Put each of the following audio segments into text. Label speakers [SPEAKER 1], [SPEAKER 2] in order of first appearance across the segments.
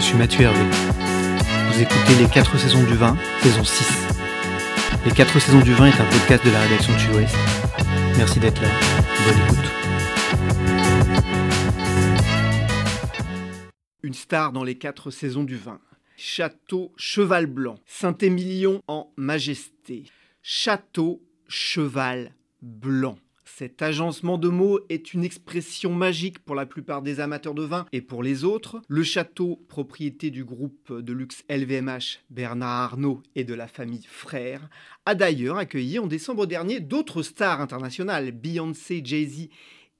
[SPEAKER 1] je suis Mathieu Hervé. Vous écoutez Les 4 saisons du vin, saison 6. Les 4 saisons du vin est un podcast de la rédaction de. Merci d'être là. Bonne écoute.
[SPEAKER 2] Une star dans les 4 saisons du vin. Château Cheval Blanc. Saint-Émilion en majesté. Château Cheval Blanc. Cet agencement de mots est une expression magique pour la plupart des amateurs de vin et pour les autres. Le château, propriété du groupe de luxe LVMH Bernard Arnault et de la famille Frère, a d'ailleurs accueilli en décembre dernier d'autres stars internationales, Beyoncé, Jay-Z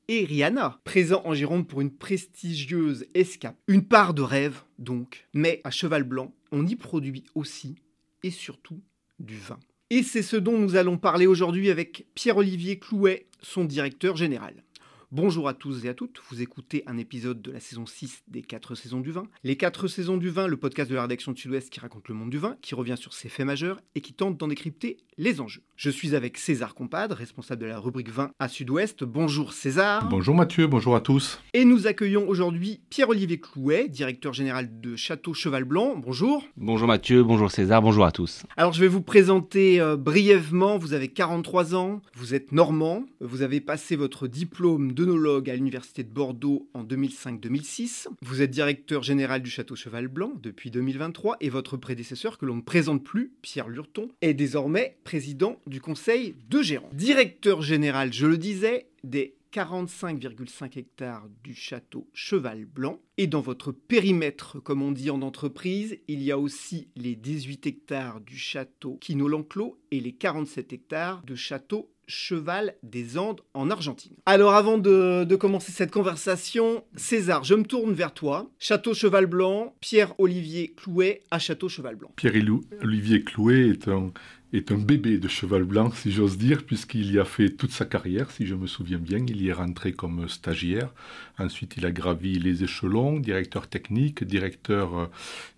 [SPEAKER 2] et Rihanna, présents en Gironde pour une prestigieuse escape. Une part de rêve, donc, mais à Cheval Blanc, on y produit aussi et surtout du vin. Et c'est ce dont nous allons parler aujourd'hui avec Pierre-Olivier Clouet, son directeur général. Bonjour à tous et à toutes, vous écoutez un épisode de la saison 6 des 4 saisons du vin. Les 4 saisons du vin, le podcast de la rédaction de Sud-Ouest qui raconte le monde du vin, qui revient sur ses faits majeurs et qui tente d'en décrypter les enjeux. Je suis avec César Compad, responsable de la rubrique vin à Sud-Ouest. Bonjour César.
[SPEAKER 3] Bonjour Mathieu, bonjour à tous.
[SPEAKER 2] Et nous accueillons aujourd'hui Pierre-Olivier Clouet, directeur général de Château Cheval Blanc. Bonjour.
[SPEAKER 4] Bonjour Mathieu, bonjour César, bonjour à tous.
[SPEAKER 2] Alors je vais vous présenter euh, brièvement, vous avez 43 ans, vous êtes normand, vous avez passé votre diplôme d'œnologue à l'Université de Bordeaux en 2005-2006, vous êtes directeur général du Château Cheval Blanc depuis 2023 et votre prédécesseur que l'on ne présente plus, Pierre Lurton, est désormais président du conseil de gérant. Directeur général, je le disais, des 45,5 hectares du château Cheval Blanc. Et dans votre périmètre, comme on dit en entreprise, il y a aussi les 18 hectares du château Quino l'Enclos et les 47 hectares de château Cheval des Andes en Argentine. Alors avant de, de, commencer cette conversation, César, je me tourne vers toi. Château Cheval Blanc, Pierre-Olivier Clouet à Château Cheval Blanc.
[SPEAKER 3] Pierre-Olivier Clouet est un, est un bébé de cheval blanc, si j'ose dire, puisqu'il y a fait toute sa carrière, si je me souviens bien. Il y est rentré comme stagiaire. Ensuite, il a gravi les échelons, directeur technique, directeur, euh,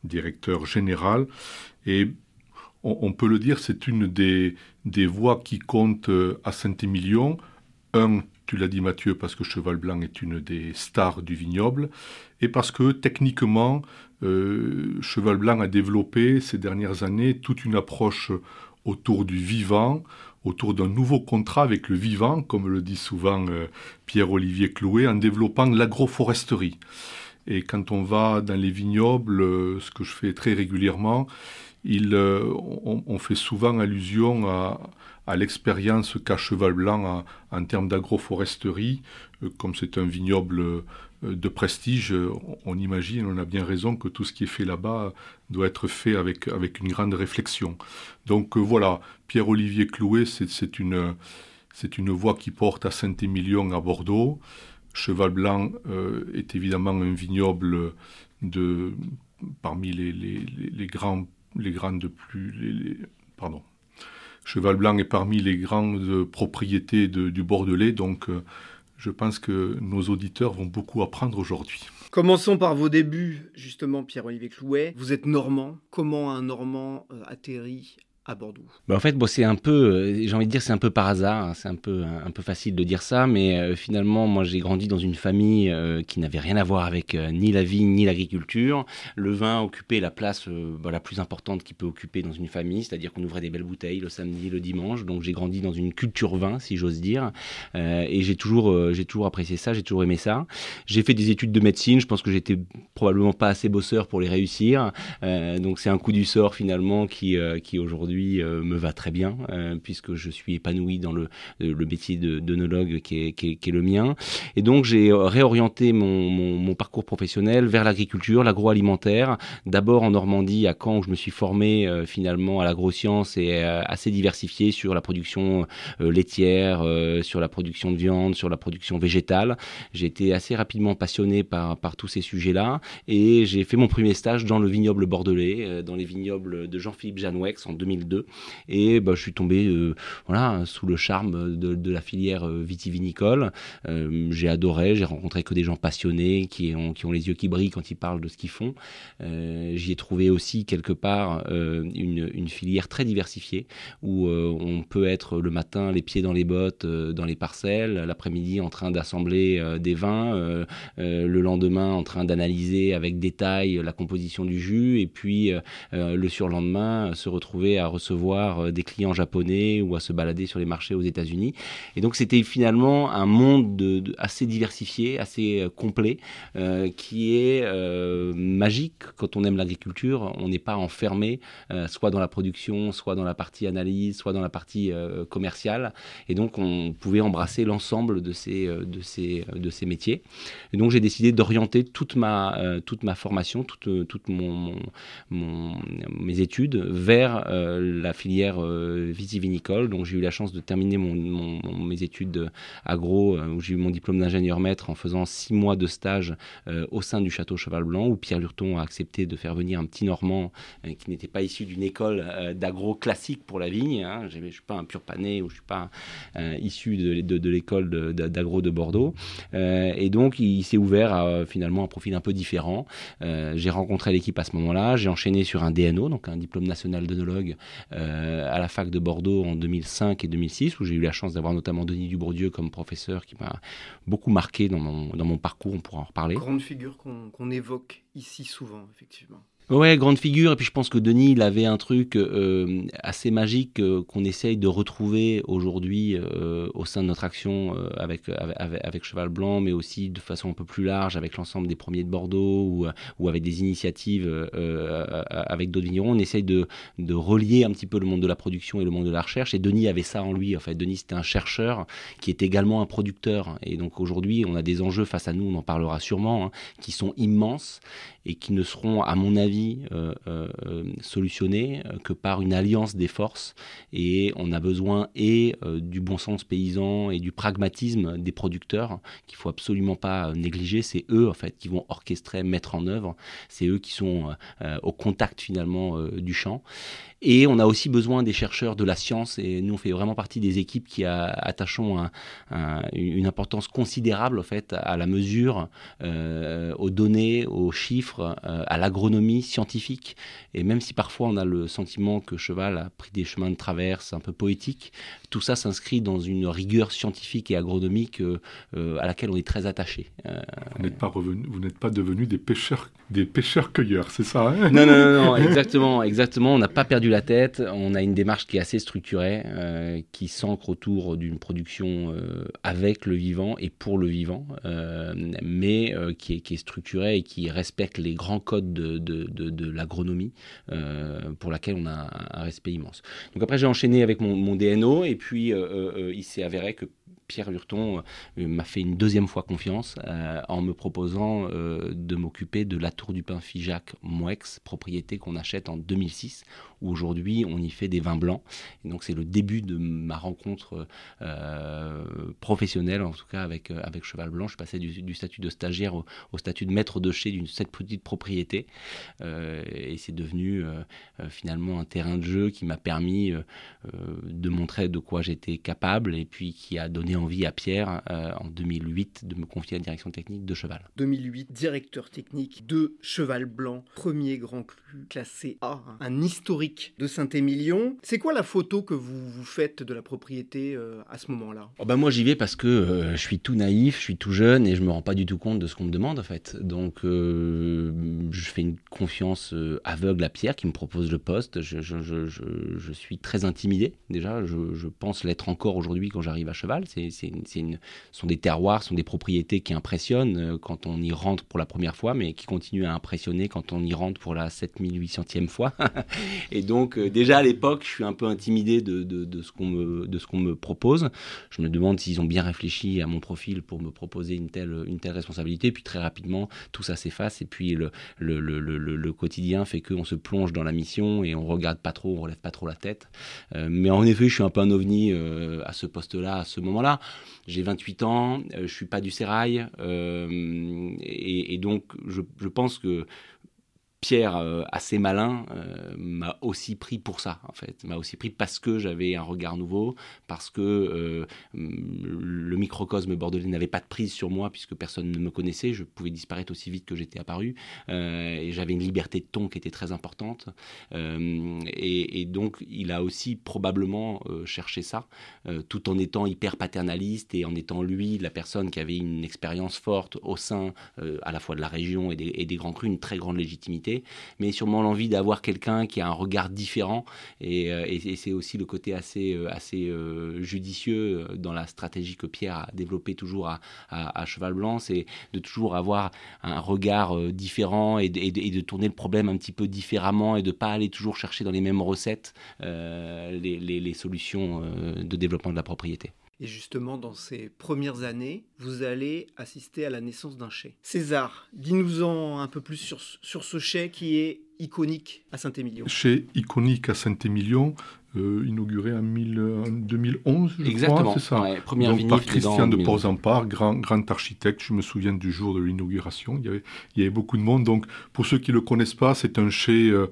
[SPEAKER 3] directeur général. Et on, peut le dire, c'est une des, des voies qui compte euh, à Saint-Émilion. Un, tu l'as dit Mathieu, parce que Cheval Blanc est une des stars du vignoble, et parce que techniquement, euh, Cheval Blanc a développé ces dernières années toute une approche autour du vivant, autour d'un nouveau contrat avec le vivant, comme le dit souvent euh, Pierre-Olivier Clouet, en développant l'agroforesterie. Et quand on va dans les vignobles, euh, ce que je fais très régulièrement, il, euh, on, fait souvent allusion à, l'expérience qu'a Cheval Blanc en, termes d'agroforesterie. Comme c'est un vignoble de prestige, on, on, imagine, on a bien raison que tout ce qui est fait là-bas doit être fait avec, une grande réflexion. Donc euh, voilà, Pierre-Olivier Clouet, c'est une, voie qui porte à Saint-Émilion à Bordeaux. Cheval Blanc euh, est évidemment un vignoble de, parmi les, les, les, grands les grandes plus pardon Cheval Blanc est parmi les grandes propriétés du Bordelais, donc euh, je pense que nos auditeurs vont beaucoup apprendre aujourd'hui.
[SPEAKER 2] Commençons par vos débuts, justement, Pierre-Olivier Clouet. Vous êtes normand. Comment un normand euh, atterrit à Bordeaux
[SPEAKER 4] bah En fait, c'est un peu, j'ai envie de dire, c'est un peu par hasard. Hein, c'est un peu, un, peu facile de dire ça, mais euh, finalement, moi, j'ai grandi dans une famille euh, qui n'avait rien à voir avec euh, ni la vigne ni l'agriculture. Le vin occupait la place bah, la plus importante qu'il peut occuper dans une famille, c'est-à-dire qu'on ouvrait des belles bouteilles le samedi, le dimanche. Donc, j'ai grandi dans une culture vin, si j'ose dire, et j'ai toujours, j'ai toujours apprécié ça, j'ai toujours aimé ça. J'ai fait des études de médecine. Je pense que j'étais probablement pas assez bosseur pour les réussir. donc, c'est un coup du sort finalement qui, qui aujourd'hui aujourd'hui me va très bien, puisque je suis épanoui dans le, le métier d'œnologue qui est, qui, est, le mien. Et donc j'ai réorienté mon, mon, parcours professionnel vers l'agriculture, l'agroalimentaire, d'abord en Normandie, à Caen, où je me suis formé finalement à l'agroscience et assez diversifié sur la production laitière, sur la production de viande, sur la production végétale. J'ai été assez rapidement passionné par, par tous ces sujets-là et j'ai fait mon premier stage dans le vignoble bordelais, euh, dans les vignobles de Jean-Philippe Janouex en 2002. Et bah, je suis tombé euh, voilà, sous le charme de, la filière euh, vitivinicole. j'ai adoré, j'ai rencontré que des gens passionnés qui ont, qui ont les yeux qui brillent quand ils parlent de ce qu'ils font. J'y ai trouvé aussi quelque part une, une, filière très diversifiée où on peut être le matin les pieds dans les bottes dans les parcelles, l'après-midi en train d'assembler des vins, le lendemain en train d'analyser avec détail la composition du jus, et puis euh, euh, le surlendemain se retrouver à recevoir euh, des clients japonais ou à se balader sur les marchés aux États-Unis. Et donc c'était finalement un monde de, assez diversifié, assez complet, qui est magique quand on aime l'agriculture. On n'est pas enfermé, soit dans la production, soit dans la partie analyse, soit dans la partie commerciale. Et donc on pouvait embrasser l'ensemble de ces, de, ces, de ces métiers. Et donc j'ai décidé d'orienter toute ma, euh, toute ma formation, toute, euh, toute mon, mes études vers euh, la filière vitivinicole. Donc j'ai eu la chance de terminer mes études agro, où j'ai eu mon diplôme d'ingénieur maître en faisant six mois de stage au sein du château Cheval Blanc, où Pierre Lurton a accepté de faire venir un petit Normand qui n'était pas issu d'une école d'agro classique pour la vigne. Hein. Je ne suis pas un pur pané ou je ne suis pas issu de, l'école d'agro de, Bordeaux. et donc il s'est ouvert à finalement un profil un peu différent. Euh, j'ai rencontré l'équipe à ce moment-là, j'ai enchaîné sur un DNO, donc un diplôme national d'œnologue euh, à la fac de Bordeaux en 2005 et 2006, où j'ai eu la chance d'avoir notamment Denis Dubourdieu comme professeur qui m'a beaucoup marqué dans mon, dans mon parcours, on pourra en reparler.
[SPEAKER 2] Grande figure qu'on évoque ici souvent, effectivement.
[SPEAKER 4] Ouais, grande figure. Et puis je pense que Denis, il avait un truc euh, assez magique euh, qu'on essaye de retrouver aujourd'hui euh, au sein de notre action avec, Cheval Blanc, mais aussi de façon un peu plus large avec l'ensemble des premiers de Bordeaux ou, avec des initiatives avec d'autres vignerons. On essaye de, de, relier un petit peu le monde de la production et le monde de la recherche. Et Denis avait ça en lui. En fait, Denis, c'était un chercheur qui est également un producteur. Et donc aujourd'hui, on a des enjeux face à nous, on en parlera sûrement, hein, qui sont immenses et qui ne seront, à mon avis, euh, euh, solutionnés euh, que par une alliance des forces. Et on a besoin et du bon sens paysan et du pragmatisme des producteurs qu'il faut absolument pas négliger. C'est eux, en fait, qui vont orchestrer, mettre en œuvre. C'est eux qui sont au contact finalement du champ. Et on a aussi besoin des chercheurs de la science, et nous on fait vraiment partie des équipes qui attachons une importance considérable en fait à la mesure, euh, aux données, aux chiffres, euh, à l'agronomie scientifique. Et même si parfois on a le sentiment que Cheval a pris des chemins de traverse un peu poétiques, tout ça s'inscrit dans une rigueur scientifique et agronomique euh, à laquelle on est très attaché.
[SPEAKER 3] vous n'êtes pas revenu, vous n'êtes pas devenus des pêcheurs, des pêcheurs cueilleurs, c'est ça hein?
[SPEAKER 4] Non, non, non, non, exactement, exactement. On n'a pas perdu la tête. On a une démarche qui est assez structurée, euh, qui s'ancre autour d'une production euh, avec le vivant et pour le vivant, euh, mais qui est, qui, est, structurée et qui respecte les grands codes de, l'agronomie, pour laquelle on a un, respect immense. Donc après, j'ai enchaîné avec mon, DNO, et puis il s'est avéré que Pierre Lurton euh, m'a fait une deuxième fois confiance euh, en me proposant euh, de m'occuper de la Tour du Pain Figeac Moex, propriété qu'on achète en 2006, où aujourd'hui on y fait des vins blancs. Donc c'est le début de ma rencontre professionnelle, en tout cas avec, avec Cheval Blanc. Je passais du, du statut de stagiaire au, statut de maître de chez d'une cette petite propriété. et c'est devenu finalement un terrain de jeu qui m'a permis de montrer de quoi j'étais capable et puis qui a donné envie à Pierre euh, en 2008 de me confier la direction technique de Cheval.
[SPEAKER 2] 2008, directeur technique de Cheval Blanc, premier grand cru classé A, un historique de Saint-Émilion. C'est quoi la photo que vous, vous faites de la propriété euh, à ce moment-là?
[SPEAKER 4] Ben Moi j'y vais parce que euh, je suis tout naïf, je suis tout jeune et je me rends pas du tout compte de ce qu'on me demande en fait. Donc je fais une confiance aveugle à Pierre qui me propose le poste. Je, suis très intimidé déjà, je, pense l'être encore aujourd'hui quand j'arrive à Cheval. C'est ce sont des terroirs, sont des propriétés qui impressionnent euh, quand on y rentre pour la première fois, mais qui continuent à impressionner quand on y rentre pour la 7800e fois. et Et donc, euh, déjà à l'époque, je suis un peu intimidé de, ce qu'on me, propose. Je me demande s'ils ont bien réfléchi à mon profil pour me proposer une telle, responsabilité. Puis très rapidement, tout ça s'efface. Et puis le, quotidien fait qu'on se plonge dans la mission et on regarde pas trop, on relève pas trop la tête. Euh, mais en effet, je suis un peu un ovni euh, à ce poste-là, à ce moment-là. J'ai 28 ans, je suis pas du sérail. Et, donc, je pense que Pierre, euh, assez malin, euh, m'a aussi pris pour ça, en fait. M'a aussi pris parce que j'avais un regard nouveau, parce que euh, le microcosme bordelais n'avait pas de prise sur moi, puisque personne ne me connaissait. Je pouvais disparaître aussi vite que j'étais apparu. et j'avais une liberté de ton qui était très importante. Et, donc, il a aussi probablement cherché ça, tout en étant hyper paternaliste et en étant lui la personne qui avait une expérience forte au sein à la fois de la région et des, et des grands crus, une très grande légitimité mais sûrement l'envie d'avoir quelqu'un qui a un regard différent. Et, euh, c'est aussi le côté assez, euh, assez euh, judicieux dans la stratégie que Pierre a développée toujours à, Cheval Blanc, c'est de toujours avoir un regard différent et de, tourner le problème un petit peu différemment et de ne pas aller toujours chercher dans les mêmes recettes les, solutions de développement de la propriété.
[SPEAKER 2] Et justement, dans ces premières années, vous allez assister à la naissance d'un chai. César, dis-nous-en un peu plus sur, sur ce chai qui est iconique à Saint-Émilion.
[SPEAKER 3] Chai iconique à Saint-Émilion, euh, inauguré en, 2011, je
[SPEAKER 4] Exactement.
[SPEAKER 3] crois, c'est ça
[SPEAKER 4] première
[SPEAKER 3] Donc, par Christian de Porzampar, grand, grand architecte. Je me souviens du jour de l'inauguration. Il y, avait, il y avait beaucoup de monde. Donc, pour ceux qui ne le connaissent pas, c'est un chai... Euh,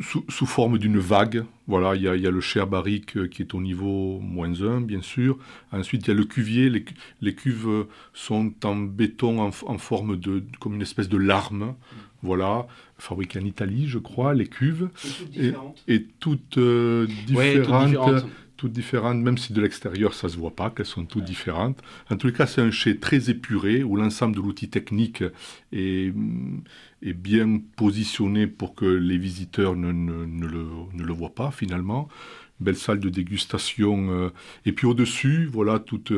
[SPEAKER 3] sous, forme d'une vague. Voilà, il y, a, il y a le cher barrique euh, qui est au niveau moins 1, bien sûr. Ensuite, il y a le cuvier. Les, les cuves sont en béton en, forme de, comme une espèce de larme. Voilà, fabriquées en Italie, je crois, les cuves. Et toutes euh, différentes. toutes différentes. Même si de l'extérieur ça se voit pas, qu'elles sont toutes différentes. En tous les cas, c'est un chai très épuré où l'ensemble de l'outil technique est, est bien positionné pour que les visiteurs ne, ne, le, ne le, voient pas finalement. Belle salle de dégustation. Euh, et puis au-dessus, voilà, toute,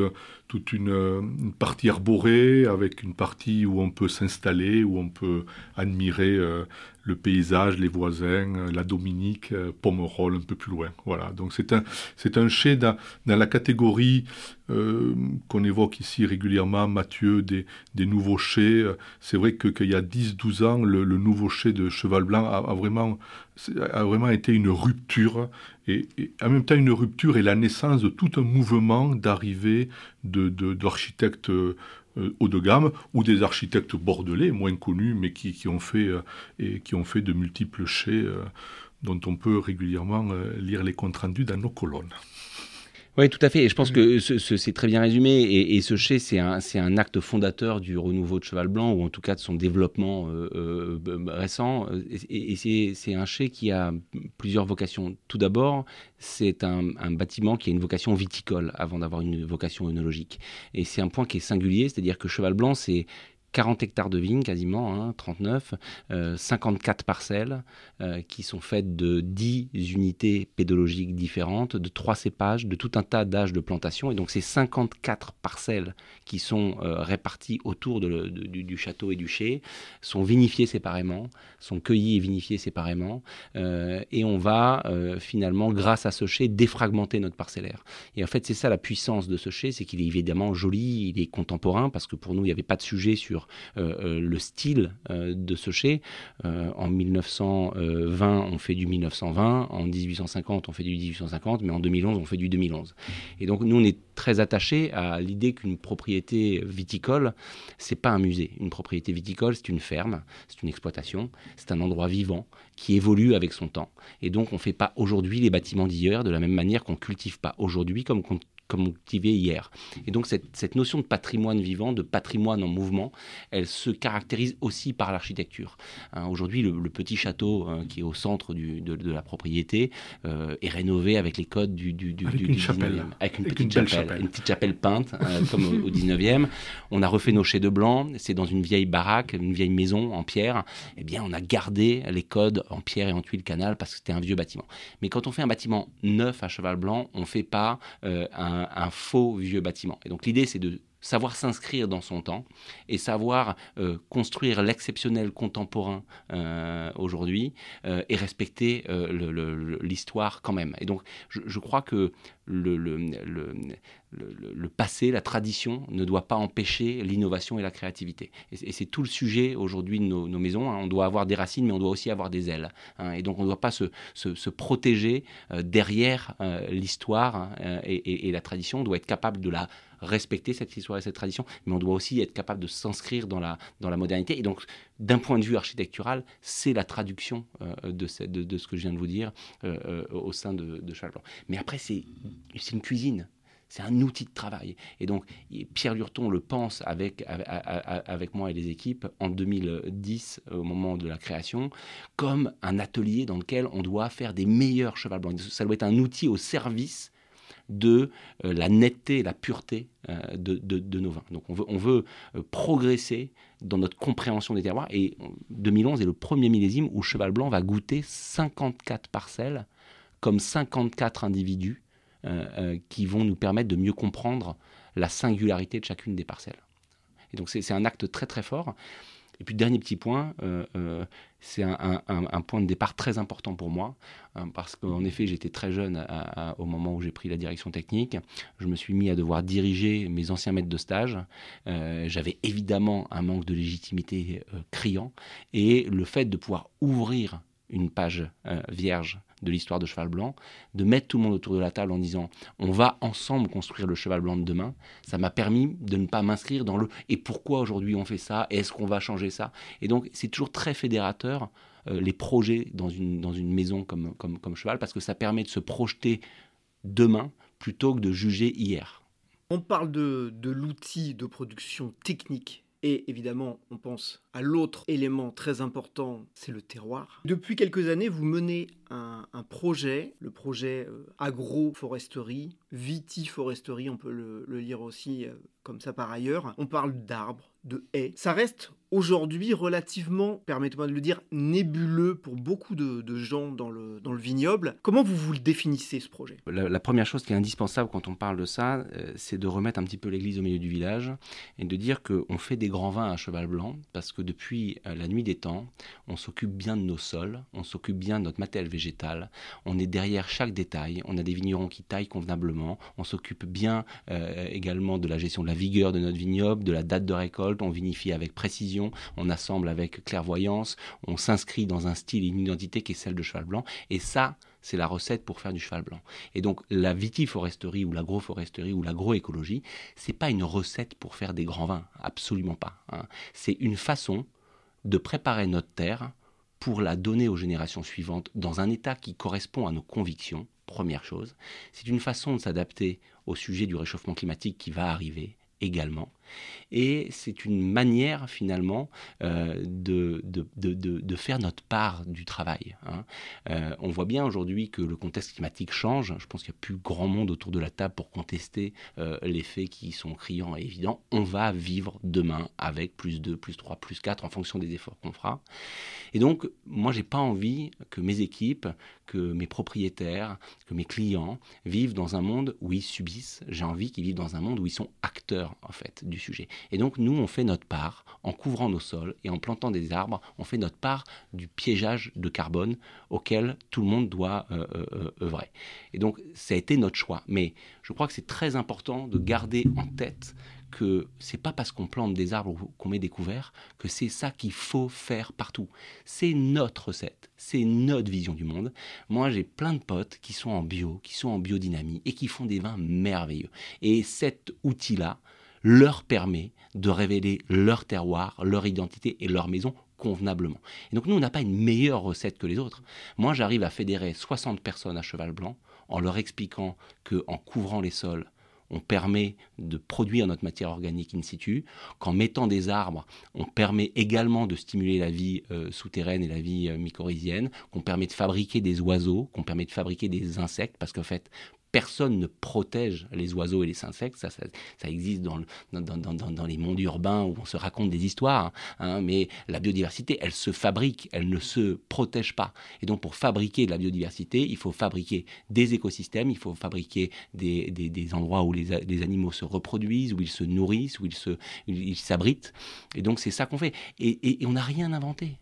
[SPEAKER 3] toute une, une, partie arborée avec une partie où on peut s'installer, où on peut admirer euh, le paysage, les voisins, euh, la Dominique, euh, Pomerol un peu plus loin. Voilà, donc c'est un, c'est un dans, la catégorie euh, qu'on évoque ici régulièrement, Mathieu, des, des nouveaux chais. C'est vrai que, qu'il y a 10-12 ans, le, nouveau chai de Cheval Blanc a, vraiment, a vraiment été une rupture, et, en même temps une rupture et la naissance de tout un mouvement d'arrivée de, de, d'architectes haut de gamme ou des architectes bordelais moins connus mais qui, qui ont, fait, euh, ont fait de multiples chais euh, dont on peut régulièrement lire les comptes rendus dans nos colonnes.
[SPEAKER 4] Oui, tout à fait. Et je pense que c'est très bien résumé. Et, ce chai, c'est un, un, acte fondateur du renouveau de Cheval Blanc, ou en tout cas de son développement euh, euh, récent. Et, c'est un chai qui a plusieurs vocations. Tout d'abord, c'est un, un, bâtiment qui a une vocation viticole avant d'avoir une vocation œnologique. Et c'est un point qui est singulier, c'est-à-dire que Cheval Blanc, c'est 40 hectares de vignes quasiment, hein, 39, 54 euh, parcelles euh, qui sont faites de 10 unités pédologiques différentes, de 3 cépages, de tout un tas d'âges de plantation. Et donc ces 54 parcelles qui sont euh, réparties autour de, du, château et du chai sont vinifiées séparément, sont cueillies et vinifiées séparément. et on va finalement, grâce à ce chai, défragmenter notre parcellaire. Et en fait, c'est ça la puissance de ce chai, c'est qu'il est évidemment joli, il est contemporain, parce que pour nous, il n'y avait pas de sujet sur euh, euh, le style euh, de chai. en 1920, on fait du 1920, en 1850, on fait du 1850, mais en 2011, on fait du 2011. Et donc, nous, on est très attachés à l'idée qu'une propriété viticole, c'est pas un musée. Une propriété viticole, c'est une ferme, c'est une exploitation, c'est un endroit vivant qui évolue avec son temps. Et donc, on ne fait pas aujourd'hui les bâtiments d'hier de la même manière qu'on cultive pas aujourd'hui comme qu'on comme cultivé hier. Et donc cette, cette, notion de patrimoine vivant, de patrimoine en mouvement, elle se caractérise aussi par l'architecture. Hein, aujourd'hui, le, petit château hein, qui est au centre du, de, de, la propriété euh, est rénové avec les codes du, du, du,
[SPEAKER 3] avec
[SPEAKER 4] du,
[SPEAKER 3] une chapelle.
[SPEAKER 4] Avec une, petite chapelle, une petite chapelle peinte, hein, comme au, au, 19e. On a refait nos chais de blanc, c'est dans une vieille baraque, une vieille maison en pierre. Eh bien, on a gardé les codes en pierre et en tuile canal parce que c'était un vieux bâtiment. Mais quand on fait un bâtiment neuf à cheval blanc, on ne fait pas euh, un un, faux vieux bâtiment. Et donc l'idée, c'est de savoir s'inscrire dans son temps et savoir euh, construire l'exceptionnel contemporain euh, aujourd'hui euh, et respecter l'histoire quand même. Et donc, je, crois que le, passé, la tradition ne doit pas empêcher l'innovation et la créativité. Et, c'est tout le sujet aujourd'hui de nos, maisons. Hein. On doit avoir des racines, mais on doit aussi avoir des ailes. Hein. Et donc, on ne doit pas se, se, protéger derrière l'histoire hein, et, et la tradition. On doit être capable de la respecter cette histoire et cette tradition, mais on doit aussi être capable de s'inscrire dans la, dans la modernité. Et donc, d'un point de vue architectural, c'est la traduction euh, de, ce, de, ce que je viens de vous dire euh, euh, au sein de, de Charles Blanc. Mais après, c'est une cuisine. C'est un outil de travail. Et donc, Pierre Lurton le pense avec, avec, moi et les équipes en 2010, au moment de la création, comme un atelier dans lequel on doit faire des meilleurs chevals blancs. Ça doit être un outil au service de euh, la netteté la pureté euh, de, nos vins. Donc on veut, on veut euh, progresser dans notre compréhension des terroirs. Et 2011 est le premier millésime où Cheval Blanc va goûter 54 parcelles comme 54 individus qui vont nous permettre de mieux comprendre la singularité de chacune des parcelles. Et donc c'est un acte très très fort. Et puis, dernier petit point, euh, euh, c'est un, point de départ très important pour moi, hein, parce qu'en effet, j'étais très jeune au moment où j'ai pris la direction technique. Je me suis mis à devoir diriger mes anciens maîtres de stage. Euh, j'avais évidemment un manque de légitimité criant, et le fait de pouvoir ouvrir une page vierge de l'histoire de Cheval Blanc, de mettre tout le monde autour de la table en disant on va ensemble construire le Cheval Blanc de demain, ça m'a permis de ne pas m'inscrire dans le et pourquoi aujourd'hui on fait ça, est-ce qu'on va changer ça? Et donc c'est toujours très fédérateur euh, les projets dans une, dans une maison comme, comme, comme Cheval parce que ça permet de se projeter demain plutôt que de juger hier.
[SPEAKER 2] On parle de, de l'outil de production technique et évidemment, on pense à l'autre élément très important, c'est le terroir. Depuis quelques années, vous menez un, projet, le projet euh, agroforesterie, vitiforesterie, on peut le, lire aussi euh, comme ça par ailleurs. On parle d'arbres, de haies. Ça reste aujourd'hui relativement, permettez-moi de le dire, nébuleux pour beaucoup de, gens dans le, vignoble. Comment vous vous le définissez ce projet?
[SPEAKER 4] La, première chose qui est indispensable quand on parle de ça, euh, c'est de remettre un petit peu l'église au milieu du village et de dire qu'on fait des grands vins à cheval blanc parce que depuis euh, la nuit des temps, on s'occupe bien de nos sols, on s'occupe bien de notre matériel végétal, on est derrière chaque détail, on a des vignerons qui taillent convenablement, on s'occupe bien euh, également de la gestion de la vigueur de notre vignoble, de la date de récolte, on vinifie avec précision, on assemble avec clairvoyance, on s'inscrit dans un style et une identité qui est celle de cheval blanc, et ça, c'est la recette pour faire du cheval blanc. Et donc la vitiforesterie ou l'agroforesterie ou l'agroécologie, c'est pas une recette pour faire des grands vins, absolument pas. Hein. C'est une façon de préparer notre terre pour la donner aux générations suivantes dans un état qui correspond à nos convictions, première chose. C'est une façon de s'adapter au sujet du réchauffement climatique qui va arriver également. Et c'est une manière finalement euh, de, de, de, faire notre part du travail. Hein. Euh, on voit bien aujourd'hui que le contexte climatique change. Je pense qu'il n'y a plus grand monde autour de la table pour contester euh, les faits qui sont criants et évidents. On va vivre demain avec plus 2, plus 3, plus 4 en fonction des efforts qu'on fera. Et donc, moi, j'ai pas envie que mes équipes, que mes propriétaires, que mes clients vivent dans un monde où ils subissent. J'ai envie qu'ils vivent dans un monde où ils sont acteurs, en fait, sujet. Et donc, nous, on fait notre part en couvrant nos sols et en plantant des arbres. On fait notre part du piégeage de carbone auquel tout le monde doit euh, euh, euh, œuvrer. Et donc, ça a été notre choix. Mais je crois que c'est très important de garder en tête que c'est pas parce qu'on plante des arbres ou qu'on met des couverts que c'est ça qu'il faut faire partout. C'est notre recette, c'est notre vision du monde. Moi, j'ai plein de potes qui sont en bio, qui sont en biodynamie et qui font des vins merveilleux. Et cet outil-là leur permet de révéler leur terroir, leur identité et leur maison convenablement. Et donc nous, on n'a pas une meilleure recette que les autres. Moi, j'arrive à fédérer 60 personnes à cheval blanc en leur expliquant que en couvrant les sols, on permet de produire notre matière organique in situ, qu'en mettant des arbres, on permet également de stimuler la vie euh, souterraine et la vie euh, mycorhizienne, qu'on permet de fabriquer des oiseaux, qu'on permet de fabriquer des insectes, parce qu'en fait, personne ne protège les oiseaux et les insectes. Ça, ça, existe dans, dans, les mondes urbains où on se raconte des histoires. Hein. mais la biodiversité, elle se fabrique, elle ne se protège pas. Et donc, pour fabriquer de la biodiversité, il faut fabriquer des écosystèmes, il faut fabriquer des, endroits où les, animaux se reproduisent, où ils se nourrissent, où ils s'abritent. Et donc, c'est ça qu'on fait. et on n'a rien inventé.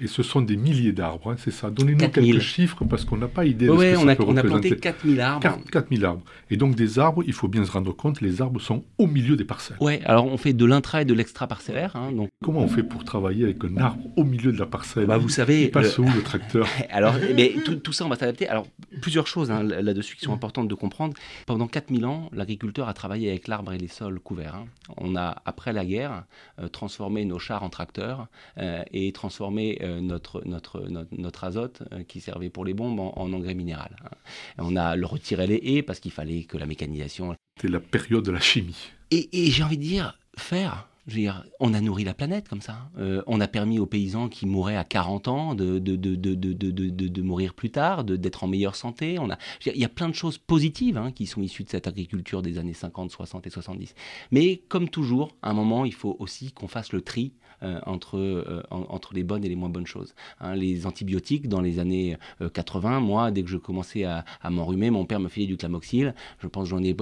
[SPEAKER 3] Et ce sont des milliers d'arbres, hein, c'est ça. Donnez-nous quelques chiffres parce qu'on n'a pas idée de
[SPEAKER 4] ce
[SPEAKER 3] que
[SPEAKER 4] on
[SPEAKER 3] ça
[SPEAKER 4] a, on a planté 4000 arbres.
[SPEAKER 3] 4000 arbres. Et donc des arbres, il faut bien se rendre compte, les arbres sont au milieu des parcelles.
[SPEAKER 4] Oui, alors on fait de l'intra et de l'extra parcellaire. Hein, donc...
[SPEAKER 3] Comment on fait pour travailler avec un arbre au milieu de la parcelle?
[SPEAKER 4] Bah, Vous savez.
[SPEAKER 3] Il passe où le tracteur?
[SPEAKER 4] Alors, mais tout, ça, on va s'adapter. Alors, plusieurs choses hein, là-dessus qui sont importantes de comprendre. Pendant 4000 ans, l'agriculteur a travaillé avec l'arbre et les sols couverts. On a, après la guerre, euh, transformé nos chars en tracteurs euh, et transformé euh, notre notre, notre, azote euh, qui servait pour les bombes en, engrais minéral. Hein. On a le retiré les haies parce qu'il fallait que la mécanisation.
[SPEAKER 3] C'était la période de la chimie.
[SPEAKER 4] Et, j'ai envie de dire, faire. Je veux dire, on a nourri la planète comme ça. Euh, on a permis aux paysans qui mouraient à 40 ans de, de, de, de mourir plus tard, d'être en meilleure santé. On a, il y a plein de choses positives hein, qui sont issues de cette agriculture des années 50, 60 et 70. Mais comme toujours, à un moment, il faut aussi qu'on fasse le tri entre, euh, entre les bonnes et les moins bonnes choses. Hein, les antibiotiques, dans les années 80, euh, moi, dès que je commençais à, m'enrhumer, mon père me filait du clamoxyle. Je pense que j'en ai,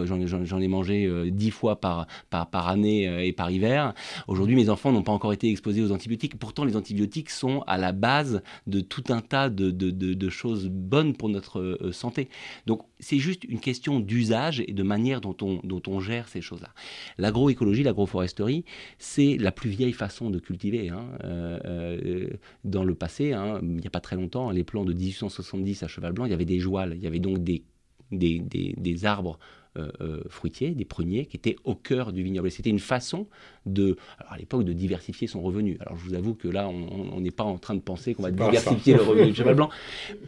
[SPEAKER 4] j'en, ai mangé dix fois par, par, par année et par hiver. Aujourd'hui, mes enfants n'ont pas encore été exposés aux antibiotiques. Pourtant, les antibiotiques sont à la base de tout un tas de, de, de, choses bonnes pour notre santé. Donc, c'est juste une question d'usage et de manière dont on, dont on gère ces choses-là. L'agroécologie, l'agroforesterie, c'est la plus vieille façon de cultiver. Hein. Euh, euh, dans le passé, hein, il n'y a pas très longtemps, les plans de 1870 à Cheval Blanc, il y avait des jouales, il y avait donc des, des, des, arbres euh, fruitiers, des pruniers, qui étaient au cœur du vignoble. C'était une façon de, alors à l'époque, de diversifier son revenu. Alors je vous avoue que là, on n'est pas en train de penser qu'on va diversifier le revenu du cheval blanc,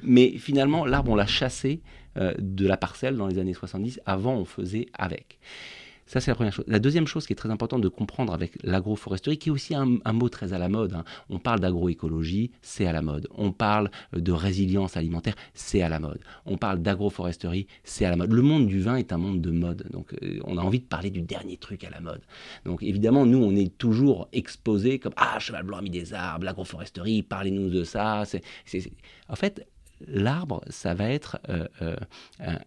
[SPEAKER 4] mais finalement, l'arbre, on l'a chassé de la parcelle dans les années 70. Avant, on faisait avec. Ça, c'est la première chose. La deuxième chose qui est très importante de comprendre avec l'agroforesterie, qui est aussi un, mot très à la mode. Hein. On parle d'agroécologie, c'est à la mode. On parle de résilience alimentaire, c'est à la mode. On parle d'agroforesterie, c'est à la mode. Le monde du vin est un monde de mode. Donc, euh, on a envie de parler du dernier truc à la mode. Donc, évidemment, nous, on est toujours exposés comme Ah, Cheval Blanc a mis des arbres, l'agroforesterie, parlez-nous de ça. En fait, l'arbre, ça va être euh, euh,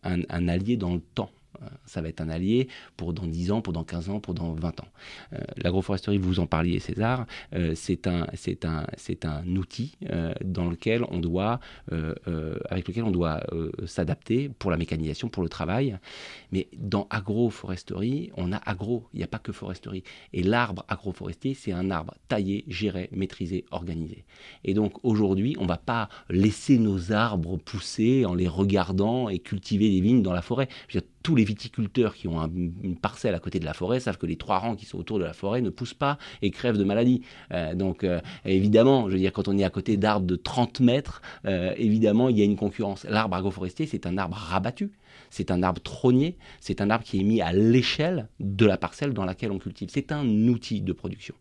[SPEAKER 4] un allié dans le temps ça va être un allié pour dans 10 ans, pour dans 15 ans, pour dans 20 ans. Euh, l'agroforesterie, vous en parliez, César, euh, c'est un, c'est un, c'est un outil euh, dans lequel on doit, avec lequel on doit s'adapter pour la mécanisation, pour le travail. Mais dans agroforesterie, on a agro, il n'y a pas que foresterie. Et l'arbre agroforestier, c'est un arbre taillé, géré, maîtrisé, organisé. Et donc aujourd'hui, on ne va pas laisser nos arbres pousser en les regardant et cultiver des vignes dans la forêt tous les viticulteurs qui ont une parcelle à côté de la forêt savent que les trois rangs qui sont autour de la forêt ne poussent pas et crèvent de maladies. Euh, donc euh, évidemment, je veux dire, quand on est à côté d'arbres de 30 mètres, euh, évidemment, il y a une concurrence. L'arbre agroforestier, c'est un arbre rabattu c'est un arbre trônier, c'est un arbre qui est mis à l'échelle de la parcelle dans laquelle on cultive. C'est un outil de production.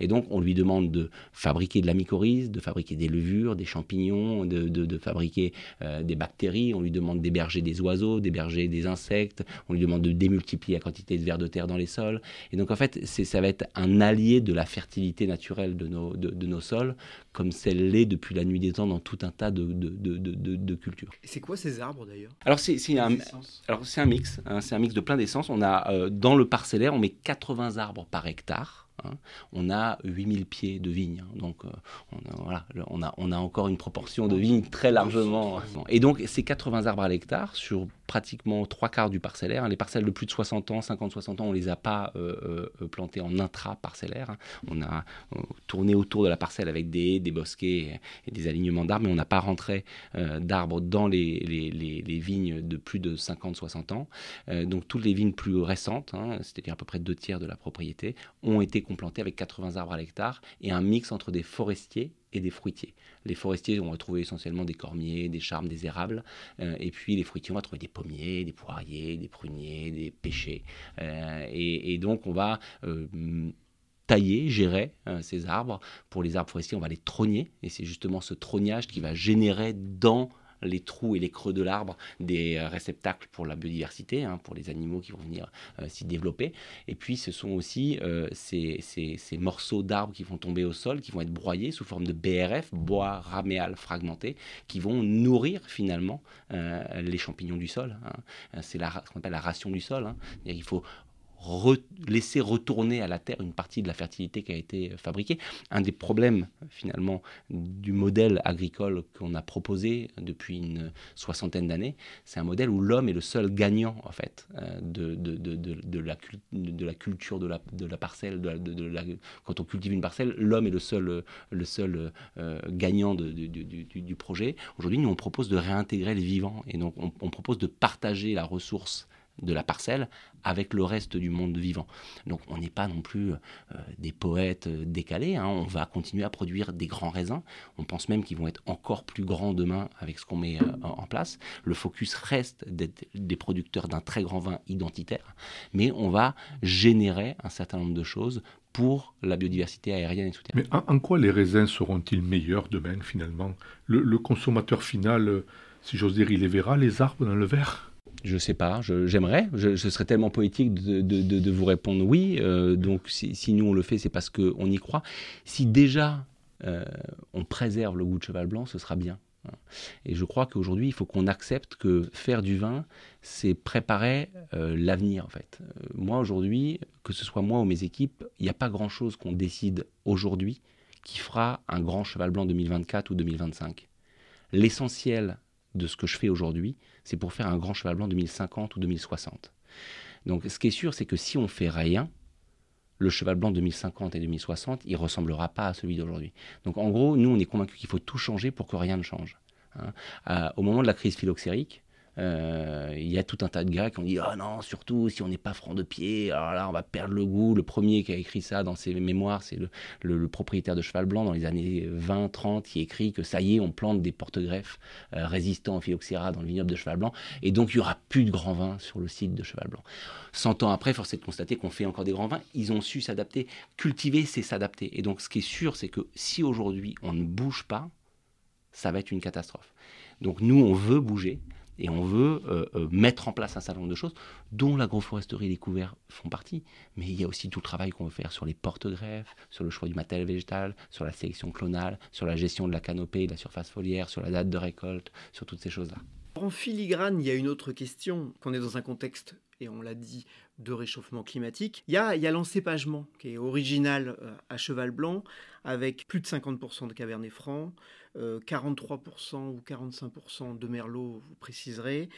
[SPEAKER 4] Et donc, on lui demande de fabriquer de la mycorhize, de fabriquer des levures, des champignons, de, fabriquer euh, des bactéries, on lui demande d'héberger des oiseaux, d'héberger des insectes, on lui demande de démultiplier la quantité de vers de terre dans les sols. Et donc, en fait, ça va être un allié de la fertilité naturelle de nos, de, nos sols, comme celle l'est depuis la nuit des temps dans tout un tas de, de cultures.
[SPEAKER 2] Et c'est quoi ces arbres d'ailleurs?
[SPEAKER 4] Alors, c'est un, alors c'est un mix, hein, c'est un mix de plein d'essences. On a euh, dans le parcellaire, on met 80 arbres par hectare. Hein. On a 8000 pieds de vignes, hein. donc euh, on, a, voilà, on, a, on a encore une proportion de vignes très largement. Et donc ces 80 arbres à l'hectare sur pratiquement trois quarts du parcellaire. Les parcelles de plus de 60 ans, 50-60 ans, on ne les a pas euh, euh, plantées en intra-parcellaire. On a tourné autour de la parcelle avec des des bosquets et, des alignements d'arbres, mais on n'a pas rentré d'arbres dans les, vignes de plus de 50-60 ans. donc toutes les vignes plus récentes, c'est-à-dire à peu près deux tiers de la propriété, ont été complantés avec 80 arbres à l'hectare et un mix entre des forestiers et des fruitiers. Les forestiers, on va trouver essentiellement des cormiers, des charmes, des érables. Euh, et puis les fruitiers, on va trouver des pommiers, des poiriers, des pruniers, des pêchers. Euh, et, donc on va euh, tailler, gérer ces arbres. Pour les arbres forestiers, on va les trogner. Et c'est justement ce trognage qui va générer dans les trous et les creux de l'arbre des réceptacles pour la biodiversité, hein, pour les animaux qui vont venir s'y développer. Et puis ce sont aussi ces, ces, morceaux d'arbres qui vont tomber au sol, qui vont être broyés sous forme de BRF, bois raméal fragmenté, qui vont nourrir finalement les champignons du sol. Hein. C'est ce qu'on appelle la ration du sol. Hein. Il faut laisser retourner à la terre une partie de la fertilité qui a été fabriquée. Un des problèmes finalement du modèle agricole qu'on a proposé depuis une soixantaine d'années, c'est un modèle où l'homme est le seul gagnant en fait euh, de, de, de, de la, la, culture de la, parcelle. Quand on cultive une parcelle, l'homme est le seul, le seul euh, gagnant du, projet. Aujourd'hui, nous on propose de réintégrer les vivants et donc on, on propose de partager la ressource de la parcelle avec le reste du monde vivant. Donc on n'est pas non plus euh, des poètes euh, décalés, hein. on va continuer à produire des grands raisins, on pense même qu'ils vont être encore plus grands demain avec ce qu'on met euh, en place. Le focus reste d'être des producteurs d'un très grand vin identitaire, mais on va générer un certain nombre de choses pour la biodiversité aérienne et souterraine.
[SPEAKER 3] Mais en, quoi les raisins seront-ils meilleurs demain finalement? Le, le consommateur final, si j'ose dire, il les verra les arbres dans le verre?
[SPEAKER 4] Je sais pas, j'aimerais. Je, ce serait tellement poétique de, vous répondre oui. Euh, donc si, nous on le fait, c'est parce qu'on y croit. Si déjà euh, on préserve le goût de cheval blanc, ce sera bien. Et je crois qu'aujourd'hui, il faut qu'on accepte que faire du vin, c'est préparer euh, l'avenir en fait. moi aujourd'hui, que ce soit moi ou mes équipes, il n'y a pas grand-chose qu'on décide aujourd'hui qui fera un grand cheval blanc 2024 ou 2025. L'essentiel de ce que je fais aujourd'hui, c'est pour faire un grand cheval blanc 2050 ou 2060. Donc ce qui est sûr, c'est que si on fait rien, le cheval blanc 2050 et 2060, il ressemblera pas à celui d'aujourd'hui. Donc en gros, nous, on est convaincus qu'il faut tout changer pour que rien ne change. Hein. Euh, au moment de la crise phylloxérique, il y a tout un tas de gars qui ont dit oh non surtout si on n'est pas franc de pied alors là on va perdre le goût. Le premier qui a écrit ça dans ses mémoires c'est le, propriétaire de cheval blanc dans les années 20 30 qui écrit que ça y est on plante des porte-greffes euh, résistants au phylloxéra dans le vignoble de cheval blanc. Et donc il y aura plus de grands vins sur le site de cheval blanc. 100 ans après force est de constater qu'on fait encore des grands vins. Ils ont su s'adapter cultiver c'est s'adapter. Et donc ce qui est sûr c'est que si aujourd'hui on ne bouge pas ça va être une catastrophe. Donc nous on veut bouger et on veut euh, euh, mettre en place un certain nombre de choses, dont l'agroforesterie et les couverts font partie. Mais il y a aussi tout le travail qu'on veut faire sur les porte-greffes, sur le choix du matériel végétal, sur la sélection clonale, sur la gestion de la canopée, de la surface foliaire, sur la date de récolte, sur toutes ces choses-là.
[SPEAKER 2] En filigrane, il y a une autre question, qu'on est dans un contexte, et on l'a dit, de réchauffement climatique. Il y a, l'encépagement qui est original euh, à Cheval Blanc, avec plus de 50% de Cabernet Franc, 43% euh, ou 45% de Merlot, vous préciserez,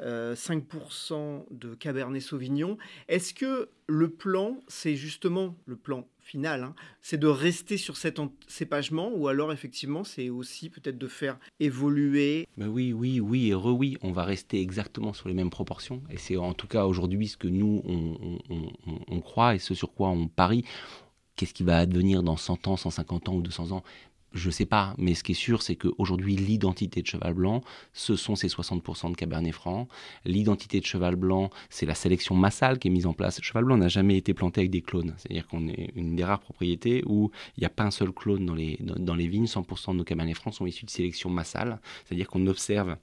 [SPEAKER 2] 5% euh, de Cabernet Sauvignon. Est-ce que le plan, c'est justement le plan final, hein, c'est de rester sur cet cépagement ou alors effectivement c'est aussi peut-être de faire évoluer?
[SPEAKER 4] Ben Oui, oui, oui et re-oui, on va rester exactement sur les mêmes proportions et c'est en tout cas aujourd'hui ce que nous on, on croit et ce sur quoi on parie. Qu'est-ce qui va advenir dans 100 ans, 150 ans ou 200 ans? Je ne sais pas, mais ce qui est sûr, c'est qu'aujourd'hui, l'identité de Cheval Blanc, ce sont ces 60% de Cabernet Franc. L'identité de Cheval Blanc, c'est la sélection massale qui est mise en place. Cheval Blanc n'a jamais été planté avec des clones. C'est-à-dire qu'on est une des rares propriétés où il n'y a pas un seul clone dans les, dans, les vignes. 100% de nos Cabernet Franc sont issus de sélection massale. C'est-à-dire qu'on observe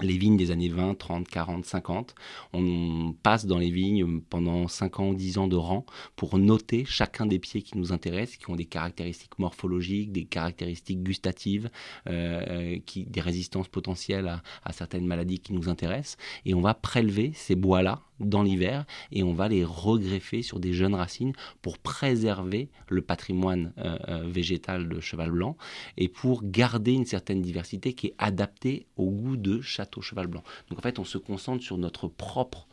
[SPEAKER 4] les vignes des années 20, 30, 40, 50. On passe dans les vignes pendant 5 ans, 10 ans de rang pour noter chacun des pieds qui nous intéressent, qui ont des caractéristiques morphologiques, des caractéristiques gustatives, euh, des résistances potentielles à certaines maladies qui nous intéressent. Et on va prélever ces bois-là dans l'hiver et on va les regreffer sur des jeunes racines pour préserver le patrimoine euh, euh, végétal de cheval blanc et pour garder une certaine diversité qui est adaptée au goût de château cheval blanc. Donc en fait, on se concentre sur notre propre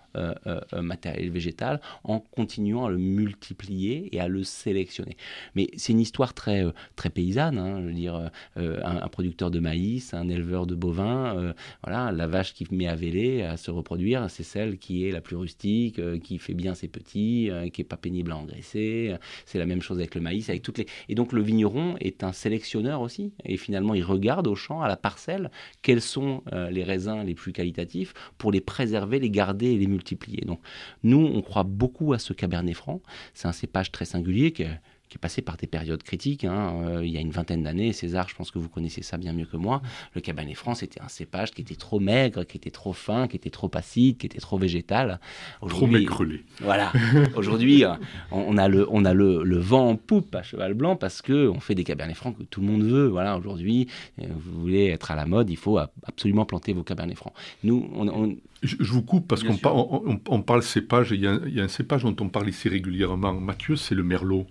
[SPEAKER 4] matériel végétal en continuant à le multiplier et à le sélectionner. Mais c'est une histoire très, très paysanne. Hein, je dire, un, producteur de maïs, un éleveur de bovins, voilà, la vache qui met à véler, à se reproduire, c'est celle qui est la plus rustique, qui fait bien ses petits, qui est pas pénible à engraisser. C'est la même chose avec le maïs, avec toutes les. Et donc le vigneron est un sélectionneur aussi. Et finalement, il regarde au champ, à la parcelle, quels sont les raisins les plus qualitatifs pour les préserver, les garder et les multiplier. Donc nous, on croit beaucoup à ce Cabernet Franc. C'est un cépage très singulier qui qui est passé par des périodes critiques. Hein. Euh, il y a une vingtaine d'années, César, je pense que vous connaissez ça bien mieux que moi, le Cabernet Franc, c'était un cépage qui était trop maigre, qui était trop fin, qui était trop acide, qui était trop végétal.
[SPEAKER 3] Trop maigrelé.
[SPEAKER 4] Voilà. Aujourd'hui, euh, on, a, le, on a le, le, vent en poupe à cheval blanc parce qu'on fait des Cabernet Francs que tout le monde veut. Voilà, aujourd'hui, euh, vous voulez être à la mode, il faut absolument planter vos Cabernet Francs. Nous, on,
[SPEAKER 3] je, vous coupe parce qu'on on, on, parle cépage, il y, a, il y, a, un cépage dont on parle ici régulièrement. Mathieu, c'est le merlot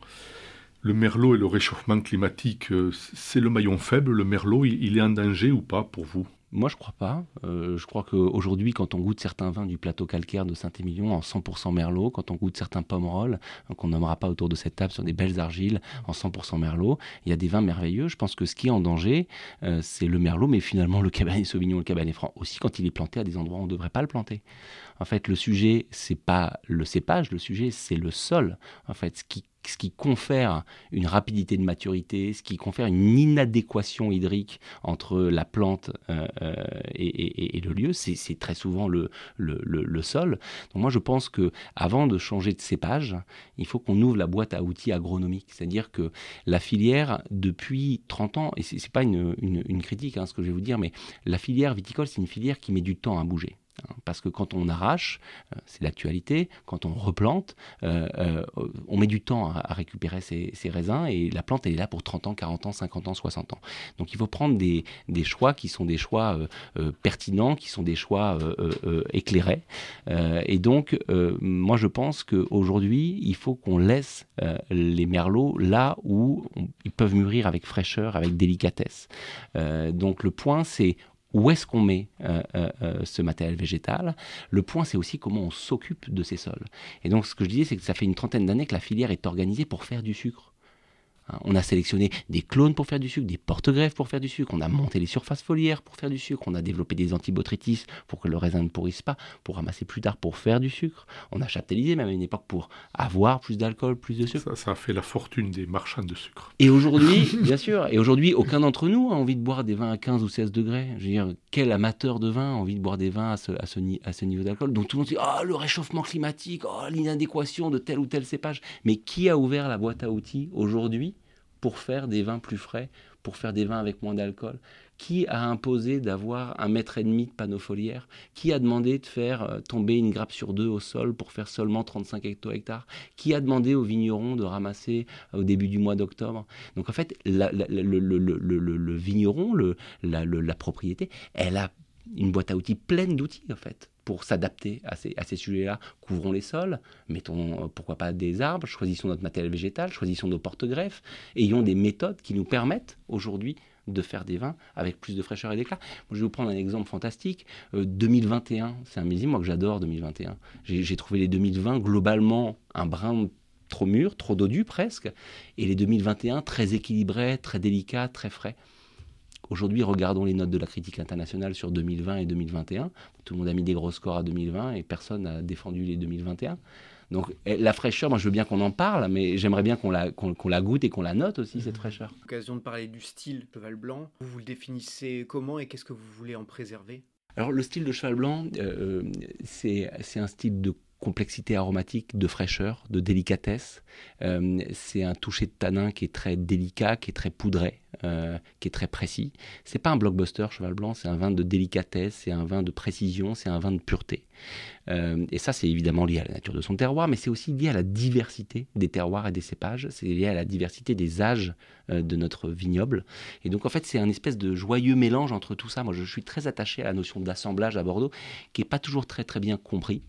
[SPEAKER 3] le merlot et le réchauffement climatique, euh, c'est le maillon faible. Le merlot, il est en danger ou pas pour vous?
[SPEAKER 4] Moi, je crois pas. Euh, je crois qu'aujourd'hui, quand on goûte certains vins du plateau calcaire de Saint-Émilion en 100% merlot, quand on goûte certains pommerolles, hein, qu'on nommera pas autour de cette table sur des belles argiles en 100% merlot, il y a des vins merveilleux. Je pense que ce qui est en danger, euh, c'est le merlot, mais finalement le cabernet sauvignon, le cabernet franc aussi, quand il est planté à des endroits où on ne devrait pas le planter. En fait, le sujet, c'est pas le cépage, le sujet, c'est le sol. En fait, ce qui ce qui confère une rapidité de maturité, ce qui confère une inadéquation hydrique entre la plante euh, euh, et, le lieu, c'est très souvent le, sol. Donc moi je pense que avant de changer de cépage, il faut qu'on ouvre la boîte à outils agronomiques. C'est-à-dire que la filière, depuis 30 ans, et ce n'est pas une, une, critique hein, ce que je vais vous dire, mais la filière viticole, c'est une filière qui met du temps à bouger. Parce que quand on arrache, euh, c'est l'actualité, quand on replante, euh, euh, on met du temps à, récupérer ces, raisins et la plante elle est là pour 30 ans, 40 ans, 50 ans, 60 ans. Donc il faut prendre des, choix qui sont des choix pertinents, qui sont des choix éclairés. et donc moi je pense qu'aujourd'hui il faut qu'on laisse les merlots là où ils peuvent mûrir avec fraîcheur, avec délicatesse. donc le point c'est où est-ce qu'on met euh, euh, euh, ce matériel végétal? Le point, c'est aussi comment on s'occupe de ces sols. Et donc, ce que je disais, c'est que ça fait une trentaine d'années que la filière est organisée pour faire du sucre. Hein, on a sélectionné des clones pour faire du sucre, des porte-greffes pour faire du sucre, on a monté les surfaces foliaires pour faire du sucre, on a développé des antibotrytis pour que le raisin ne pourrisse pas, pour ramasser plus tard pour faire du sucre. On a chaptalisé même à une époque pour avoir plus d'alcool, plus de sucre.
[SPEAKER 3] Ça, a fait la fortune des marchands de sucre.
[SPEAKER 4] Et aujourd'hui, bien sûr, et aujourd'hui, aucun d'entre nous a envie de boire des vins à 15 ou 16 degrés. Je veux dire, quel amateur de vin a envie de boire des vins à ce, à ce, à ce niveau d'alcool? Donc tout le monde dit, oh, le réchauffement climatique, oh, l'inadéquation de tel ou tel cépage. Mais qui a ouvert la boîte à outils aujourd'hui pour faire des vins plus frais, pour faire des vins avec moins d'alcool. Qui a imposé d'avoir un mètre et demi de panneau foliaire Qui a demandé de faire euh, tomber une grappe sur deux au sol pour faire seulement 35 hecto-hectares? Qui a demandé aux vignerons de ramasser euh, au début du mois d'octobre? Donc en fait, le, vigneron, la propriété, elle a une boîte à outils pleine d'outils en fait pour s'adapter à ces, à ces sujets-là. Couvrons les sols, mettons euh, pourquoi pas des arbres, choisissons notre matériel végétal, choisissons nos porte-greffes, ayons des méthodes qui nous permettent aujourd'hui de faire des vins avec plus de fraîcheur et d'éclat. Je vais vous prendre un exemple fantastique. 2021, euh, c'est un millésime, moi que j'adore 2021. J'ai trouvé les 2020 globalement un brin trop mûr, trop dodu presque, et les 2021 très équilibrés, très délicats, très frais. Aujourd'hui, regardons les notes de la critique internationale sur 2020 et 2021. Tout le monde a mis des gros scores à 2020 et personne n'a défendu les 2021. Donc eh, la fraîcheur, moi je veux bien qu'on en parle, mais j'aimerais bien qu'on la, la, goûte et qu'on la note aussi, cette fraîcheur.
[SPEAKER 2] L'occasion de parler du style cheval blanc. Vous, vous le définissez comment et qu'est-ce que vous voulez en préserver?
[SPEAKER 4] Alors le style de cheval blanc, euh, c'est un style de complexité aromatique, de fraîcheur, de délicatesse. Euh, c'est un toucher de tanin qui est très délicat, qui est très poudré. Euh, qui est très précis. C'est pas un blockbuster Cheval Blanc, c'est un vin de délicatesse, c'est un vin de précision, c'est un vin de pureté. Euh, et ça, c'est évidemment lié à la nature de son terroir, mais c'est aussi lié à la diversité des terroirs et des cépages. C'est lié à la diversité des âges euh, de notre vignoble. Et donc, en fait, c'est un espèce de joyeux mélange entre tout ça. Moi, je suis très attaché à la notion d'assemblage à Bordeaux, qui est pas toujours très très bien compris,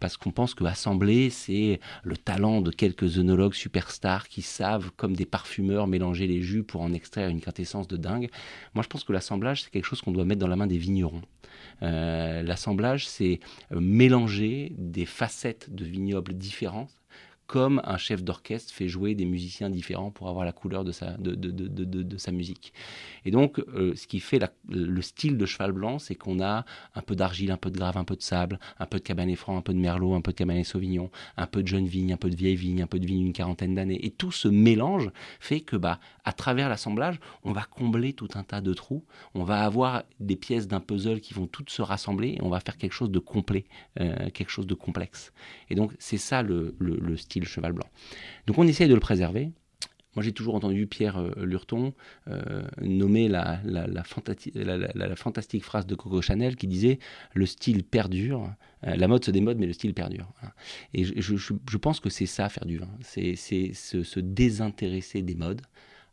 [SPEAKER 4] parce qu'on pense que assembler, c'est le talent de quelques œnologues superstars qui savent, comme des parfumeurs, mélanger les jus pour en extraire une quintessence de dingue. Moi, je pense que l'assemblage, c'est quelque chose qu'on doit mettre dans la main des vignerons. Euh, l'assemblage, c'est euh, mélanger des facettes de vignobles différents comme un chef d'orchestre fait jouer des musiciens différents pour avoir la couleur de sa, musique. Et donc, euh, ce qui fait le style de cheval blanc, c'est qu'on a un peu d'argile, un peu de grave, un peu de sable, un peu de cabernet franc, un peu de merlot, un peu de cabernet sauvignon, un peu de jeune vigne, un peu de vieille vigne, un peu de vigne d'une quarantaine d'années. Et tout ce mélange fait que, bah, à travers l'assemblage, on va combler tout un tas de trous. On va avoir des pièces d'un puzzle qui vont toutes se rassembler et on va faire quelque chose de complet, euh, quelque chose de complexe. Et donc, c'est ça le style cheval blanc. Donc on essaye de le préserver. Moi, j'ai toujours entendu Pierre euh, Lurton euh, nommer la, fantastique phrase de Coco Chanel qui disait Le style perdure, euh, la mode se démode, mais le style perdure. Et je, pense que c'est ça, faire du vin. C'est se, désintéresser des modes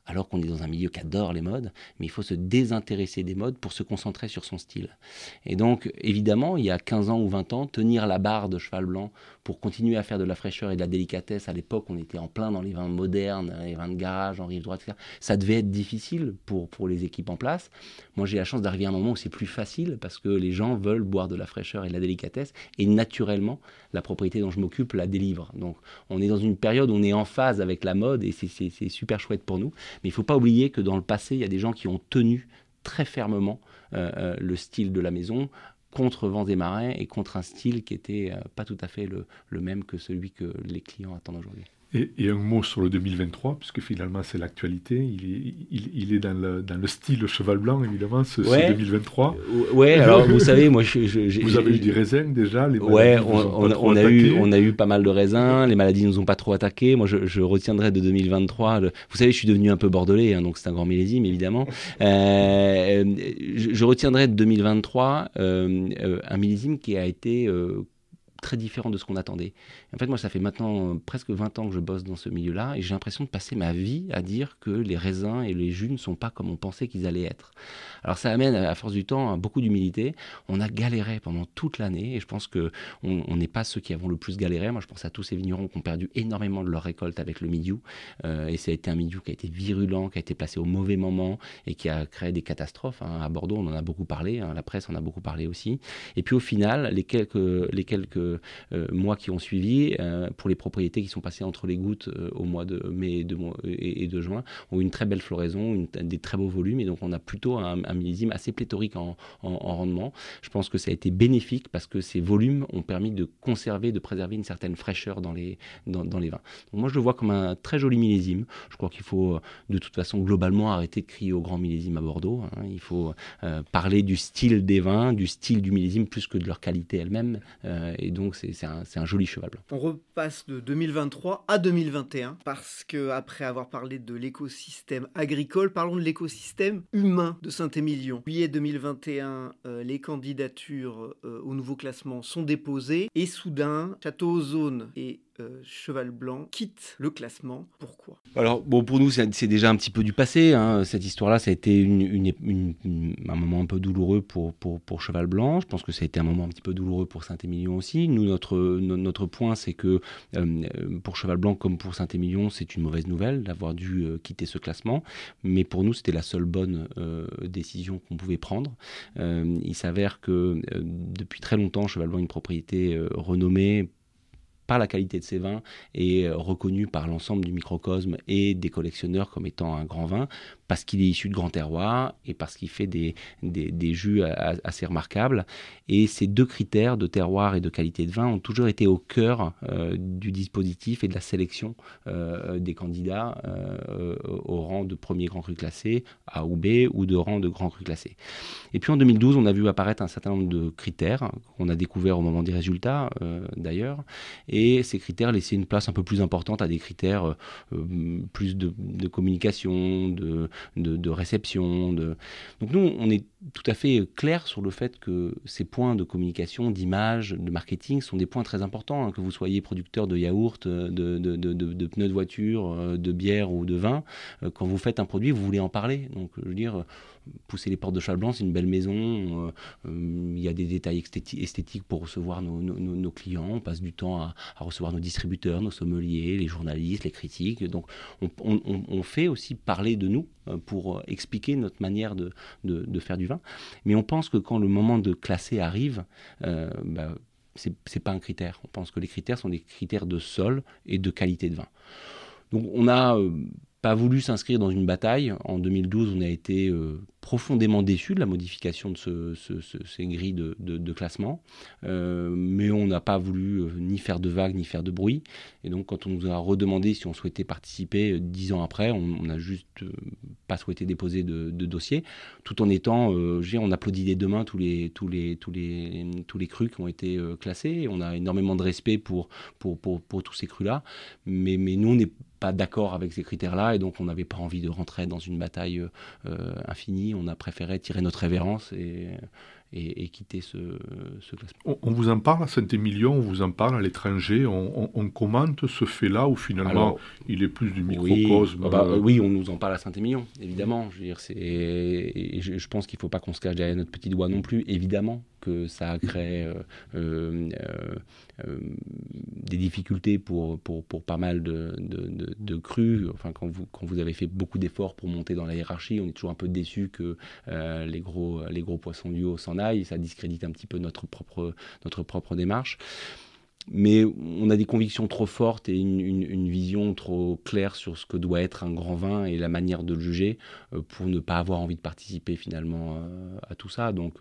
[SPEAKER 4] alors qu'on est dans un milieu qui adore les modes, mais il faut se désintéresser des modes pour se concentrer sur son style. Et donc, évidemment, il y a 15 ans ou 20 ans, tenir la barre de cheval blanc pour continuer à faire de la fraîcheur et de la délicatesse, à l'époque, on était en plein dans les vins modernes, les vins de garage, en rive droite, etc. Ça devait être difficile pour, pour les équipes en place. Moi, j'ai la chance d'arriver à un moment où c'est plus facile parce que les gens veulent boire de la fraîcheur et de la délicatesse, et naturellement, la propriété dont je m'occupe la délivre. Donc, on est dans une période où on est en phase avec la mode, et c'est super chouette pour nous. Mais il ne faut pas oublier que dans le passé, il y a des gens qui ont tenu très fermement euh, euh, le style de la maison contre vents et marins et contre un style qui n'était euh, pas tout à fait le même que celui que les clients attendent aujourd'hui.
[SPEAKER 3] Et, un mot sur le 2023, puisque finalement c'est l'actualité. Il est, il, est dans, le, dans, le, style cheval blanc, évidemment, ce, 2023.
[SPEAKER 4] Ouais, alors vous savez, moi je.
[SPEAKER 3] vous avez eu des raisins déjà les
[SPEAKER 4] Ouais, on, a eu, on a eu pas mal de raisins, les maladies ne nous ont pas trop attaqués. Moi je, retiendrai de 2023. vous savez, je suis devenu un peu bordelais, hein, donc c'est un grand millésime évidemment. Euh, je, retiendrai de 2023 euh, euh, un millésime qui a été très différent de ce qu'on attendait. En fait, moi, ça fait maintenant euh, presque 20 ans que je bosse dans ce milieu-là et j'ai l'impression de passer ma vie à dire que les raisins et les jus ne sont pas comme on pensait qu'ils allaient être. Alors ça amène, à force du temps, à beaucoup d'humilité. On a galéré pendant toute l'année et je pense que on n'est pas ceux qui avons le plus galéré. Moi, je pense à tous ces vignerons qui ont perdu énormément de leur récolte avec le milieu. Euh, et ça a été un milieu qui a été virulent, qui a été placé au mauvais moment et qui a créé des catastrophes. Hein. À Bordeaux, on en a beaucoup parlé, hein. la presse en a beaucoup parlé aussi. Et puis au final, les quelques, mois qui ont suivi, euh, pour les propriétés qui sont passées entre les gouttes au mois de mai et de, juin, ont une très belle floraison, des très beaux volumes. Et donc on a plutôt un, millésime assez pléthorique en, rendement. Je pense que ça a été bénéfique parce que ces volumes ont permis de conserver, de préserver une certaine fraîcheur dans les, dans, les vins. Moi, je le vois comme un très joli millésime. Je crois qu'il faut euh, de toute façon globalement arrêter de crier au grand millésime à Bordeaux. Hein. Il faut euh, parler du style des vins, du style du millésime plus que de leur qualité elle-même. Euh, et donc, c'est un, joli cheval.
[SPEAKER 2] On repasse de 2023 à 2021 parce que après avoir parlé de l'écosystème agricole, parlons de l'écosystème humain de saint millions. Juillet 2021, euh, les candidatures euh, au nouveau classement sont déposées et soudain, Château Zone et euh, Cheval Blanc quitte le classement. Pourquoi?
[SPEAKER 4] Alors, pour nous, c'est déjà un petit peu du passé. Hein. Cette histoire-là, ça a été un moment un peu douloureux pour, Cheval Blanc. Je pense que ça a été un moment un petit peu douloureux pour Saint-Émilion aussi. Nous, notre, notre point, c'est que euh, pour Cheval Blanc comme pour Saint-Émilion, c'est une mauvaise nouvelle d'avoir dû euh, quitter ce classement. Mais pour nous, c'était la seule bonne décision qu'on pouvait prendre. il s'avère que depuis très longtemps, Cheval Blanc est une propriété renommée par la qualité de ses vins et euh, reconnu par l'ensemble du microcosme et des collectionneurs comme étant un grand vin parce qu'il est issu de grands terroirs et parce qu'il fait des, jus assez remarquables. Et ces deux critères de terroir et de qualité de vin ont toujours été au cœur euh, du dispositif et de la sélection euh, des candidats euh, au rang de premier grand cru classé, A ou B, ou de rang de grand cru classé. Et puis en 2012, on a vu apparaître un certain nombre de critères qu'on a découvert au moment des résultats d'ailleurs. Et ces critères laissaient une place un peu plus importante à des critères plus de, de communication, de, de, réception. De... Donc nous, on est tout à fait clair sur le fait que ces points de communication, d'image, de marketing sont des points très importants, hein, que vous soyez producteur de yaourt, de, de, pneus de voiture, euh, de bière ou de vin. Euh, quand vous faites un produit, vous voulez en parler. Donc je veux dire, pousser les portes de Cheval Blanc, c'est une belle maison. Euh, euh, il y a des détails esthétiques pour recevoir nos, clients. On passe du temps à, recevoir nos distributeurs, nos sommeliers, les journalistes, les critiques. Donc, on, fait aussi parler de nous euh, pour expliquer notre manière de, faire du Mais on pense que quand le moment de classer arrive, euh, bah, c'est pas un critère. On pense que les critères sont des critères de sol et de qualité de vin. Donc on a pas voulu s'inscrire dans une bataille. En 2012, on a été profondément déçu de la modification de ce, ces grilles de, classement, euh, mais on n'a pas voulu euh, ni faire de vagues ni faire de bruit. Et donc, quand on nous a redemandé si on souhaitait participer euh, dix ans après, on n'a juste pas souhaité déposer de, dossier, tout en étant, on applaudit des deux mains tous les, tous les, tous les, tous les crus qui ont été classés. On a énormément de respect pour, pour, pour, pour tous ces crus-là, mais, mais nous, on n'est pas d'accord avec ces critères-là et donc on n'avait pas envie de rentrer dans une bataille infinie. On a préféré tirer notre révérence et et, quitter ce, classement.
[SPEAKER 3] On, vous en parle à Saint-Émilion, on vous en parle à l'étranger, on, commente ce fait-là ou finalement il est plus du microcosme
[SPEAKER 4] oui, bah, euh, oui, on nous en parle à Saint-Émilion, évidemment. Je, veux dire, je, je pense qu'il ne faut pas qu'on se cache derrière notre petit doigt non plus, évidemment que ça a créé euh, euh, euh, des difficultés pour, pour, pour, pas mal de, de, de, crues. Enfin, quand vous, quand vous avez fait beaucoup d'efforts pour monter dans la hiérarchie, on est toujours un peu déçu que les, gros, les gros poissons du haut s'en aillent. Ça discrédite un petit peu notre propre, notre propre démarche mais on a des convictions trop fortes et une, une, vision trop claire sur ce que doit être un grand vin et la manière de le juger pour ne pas avoir envie de participer finalement à tout ça. Donc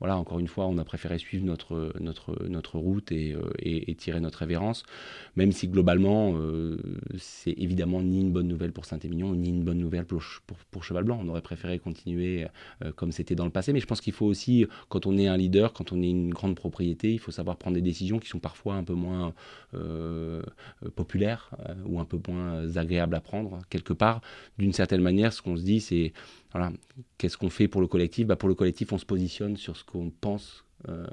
[SPEAKER 4] voilà, encore une fois, on a préféré suivre notre, notre, notre route et, euh, tirer notre révérence, même si globalement, euh, c'est évidemment ni une bonne nouvelle pour Saint-Émilion, ni une bonne nouvelle pour, pour, Cheval Blanc. On aurait préféré continuer euh, comme c'était dans le passé, mais je pense qu'il faut aussi, quand on est un leader, quand on est une grande propriété, il faut savoir prendre des décisions qui sont parfois un peu moins populaires ou un peu moins agréables à prendre, quelque part. D'une certaine manière, ce qu'on se dit, c'est voilà. Qu'est-ce qu'on fait pour le collectif? Bah Pour le collectif, on se positionne sur ce qu'on pense euh,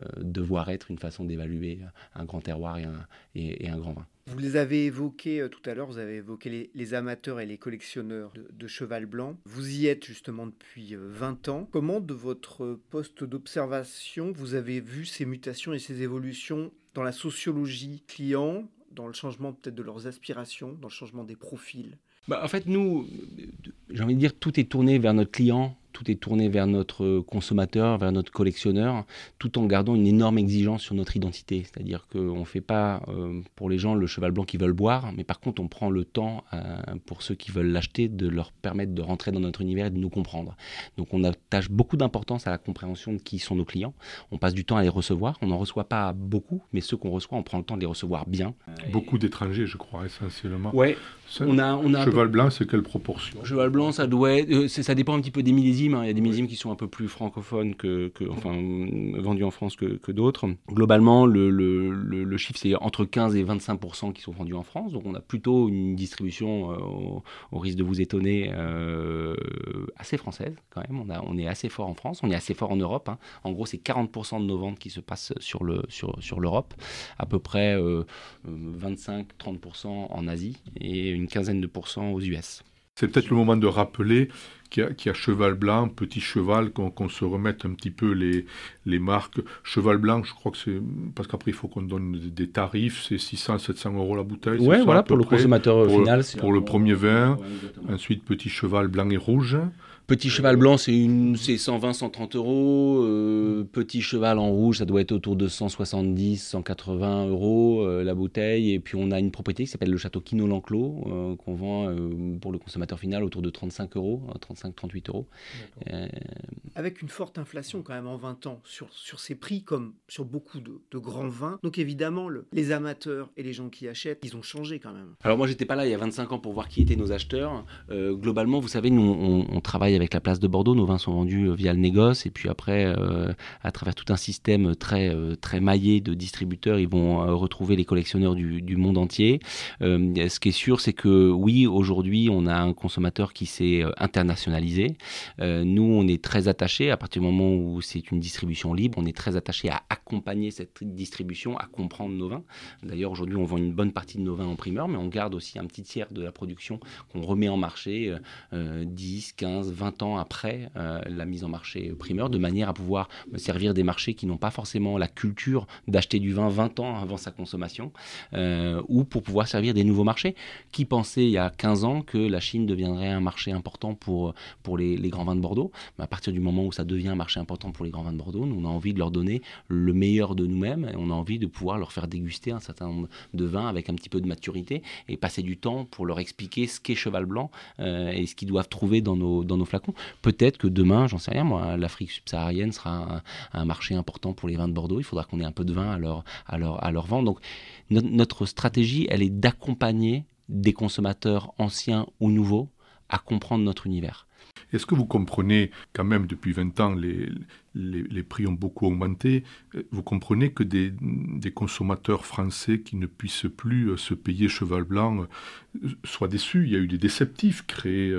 [SPEAKER 4] euh, devoir être une façon d'évaluer un grand terroir et un, et, un, grand vin.
[SPEAKER 2] Vous les avez évoqués euh, tout à l'heure, vous avez évoqué les, amateurs et les collectionneurs de, cheval blanc. Vous y êtes justement depuis 20 ans. Comment, de votre poste d'observation, vous avez vu ces mutations et ces évolutions dans la sociologie client, dans le changement peut-être de leurs aspirations, dans le changement des profils?
[SPEAKER 4] Bah, En fait, nous, j'ai envie de dire, tout est tourné vers notre client tout est tourné vers notre consommateur, vers notre collectionneur, tout en gardant une énorme exigence sur notre identité. C'est-à-dire qu'on ne fait pas euh, pour les gens le cheval blanc qui veulent boire, mais par contre on prend le temps euh, pour ceux qui veulent l'acheter de leur permettre de rentrer dans notre univers et de nous comprendre. Donc on attache beaucoup d'importance à la compréhension de qui sont nos clients. On passe du temps à les recevoir. On n'en reçoit pas beaucoup, mais ceux qu'on reçoit, on prend le temps de les recevoir bien.
[SPEAKER 3] Beaucoup d'étrangers, je crois, essentiellement.
[SPEAKER 4] Ouais. On a, on a
[SPEAKER 3] cheval blanc, c'est quelle proportion?
[SPEAKER 4] Cheval blanc, ça doit être, euh, ça dépend un petit peu des millésimes Hein. Il y a des millésimes qui sont un peu plus francophones que, enfin, vendus en France que, d'autres. Globalement, le, le, chiffre, c'est entre 15 et 25% qui sont vendus en France. Donc, on a plutôt une distribution, euh, au, risque de vous étonner, euh, assez française quand même. On, a, on est assez fort en France, on est assez fort en Europe. Hein. En gros, c'est 40% de nos ventes qui se passent sur l'Europe, sur, sur à peu près 25-30% euh, en Asie et une quinzaine de pourcents aux US.
[SPEAKER 3] C'est peut-être le moment de rappeler qu'il y, a cheval blanc, petit cheval, qu'on se remette un petit peu les, les marques. Cheval blanc, je crois que c'est. Parce qu'après, il faut qu'on donne des tarifs, c'est 600, 700 euros la bouteille.
[SPEAKER 4] Oui, voilà, pour le consommateur final.
[SPEAKER 3] Pour le premier vin. Ensuite, petit cheval blanc et rouge.
[SPEAKER 4] Petit cheval blanc, c'est 120-130 euros. Euh, petit cheval en rouge, ça doit être autour de 170-180 euros euh, la bouteille. Et puis on a une propriété qui s'appelle le château Quino L'Enclos, euh, qu'on vend pour le consommateur final autour de 35 euros, 35-38 euros.
[SPEAKER 2] Avec une forte inflation quand même en 20 ans sur, sur ces prix, comme sur beaucoup de, grands vins. Donc évidemment, les amateurs et les gens qui achètent, ils ont changé quand même.
[SPEAKER 4] Alors moi, j'étais pas là il y a 25 ans pour voir qui étaient nos acheteurs. globalement, vous savez, nous, on travaille avec la place de Bordeaux. Nos vins sont vendus euh, via le négoce et puis après, euh, à travers tout un système très, euh, très maillé de distributeurs, ils vont retrouver les collectionneurs du, monde entier. ce qui est sûr, c'est que oui, aujourd'hui, on a un consommateur qui s'est internationalisé. nous, on est très attachés, à partir du moment où c'est une distribution libre, on est très attaché à accompagner cette distribution, à comprendre nos vins. D'ailleurs, aujourd'hui, on vend une bonne partie de nos vins en primeur, mais on garde aussi un petit tiers de la production qu'on remet en marché 10, 15, 20 20 ans après euh, la mise en marché primeur, de manière à pouvoir servir des marchés qui n'ont pas forcément la culture d'acheter du vin 20 ans avant sa consommation, euh, ou pour pouvoir servir des nouveaux marchés. Qui pensait il y a 15 ans que la Chine deviendrait un marché important pour, pour les, grands vins de Bordeaux? À partir du moment où ça devient un marché important pour les grands vins de Bordeaux, nous, on a envie de leur donner le meilleur de nous-mêmes et on a envie de pouvoir leur faire déguster un certain nombre de vins avec un petit peu de maturité et passer du temps pour leur expliquer ce qu'est Cheval Blanc euh, et ce qu'ils doivent trouver dans nos, dans nos Peut-être que demain, j'en sais rien, moi, l'Afrique subsaharienne sera un, marché important pour les vins de Bordeaux. Il faudra qu'on ait un peu de vin à leur, à leur, à leur vendre. Donc, notre stratégie, elle est d'accompagner des consommateurs anciens ou nouveaux à comprendre notre univers.
[SPEAKER 3] Est-ce que vous comprenez quand même depuis 20 ans les, prix ont beaucoup augmenté. Vous comprenez que des, consommateurs français qui ne puissent plus se payer cheval blanc soient déçus? Il y a eu des déceptifs créés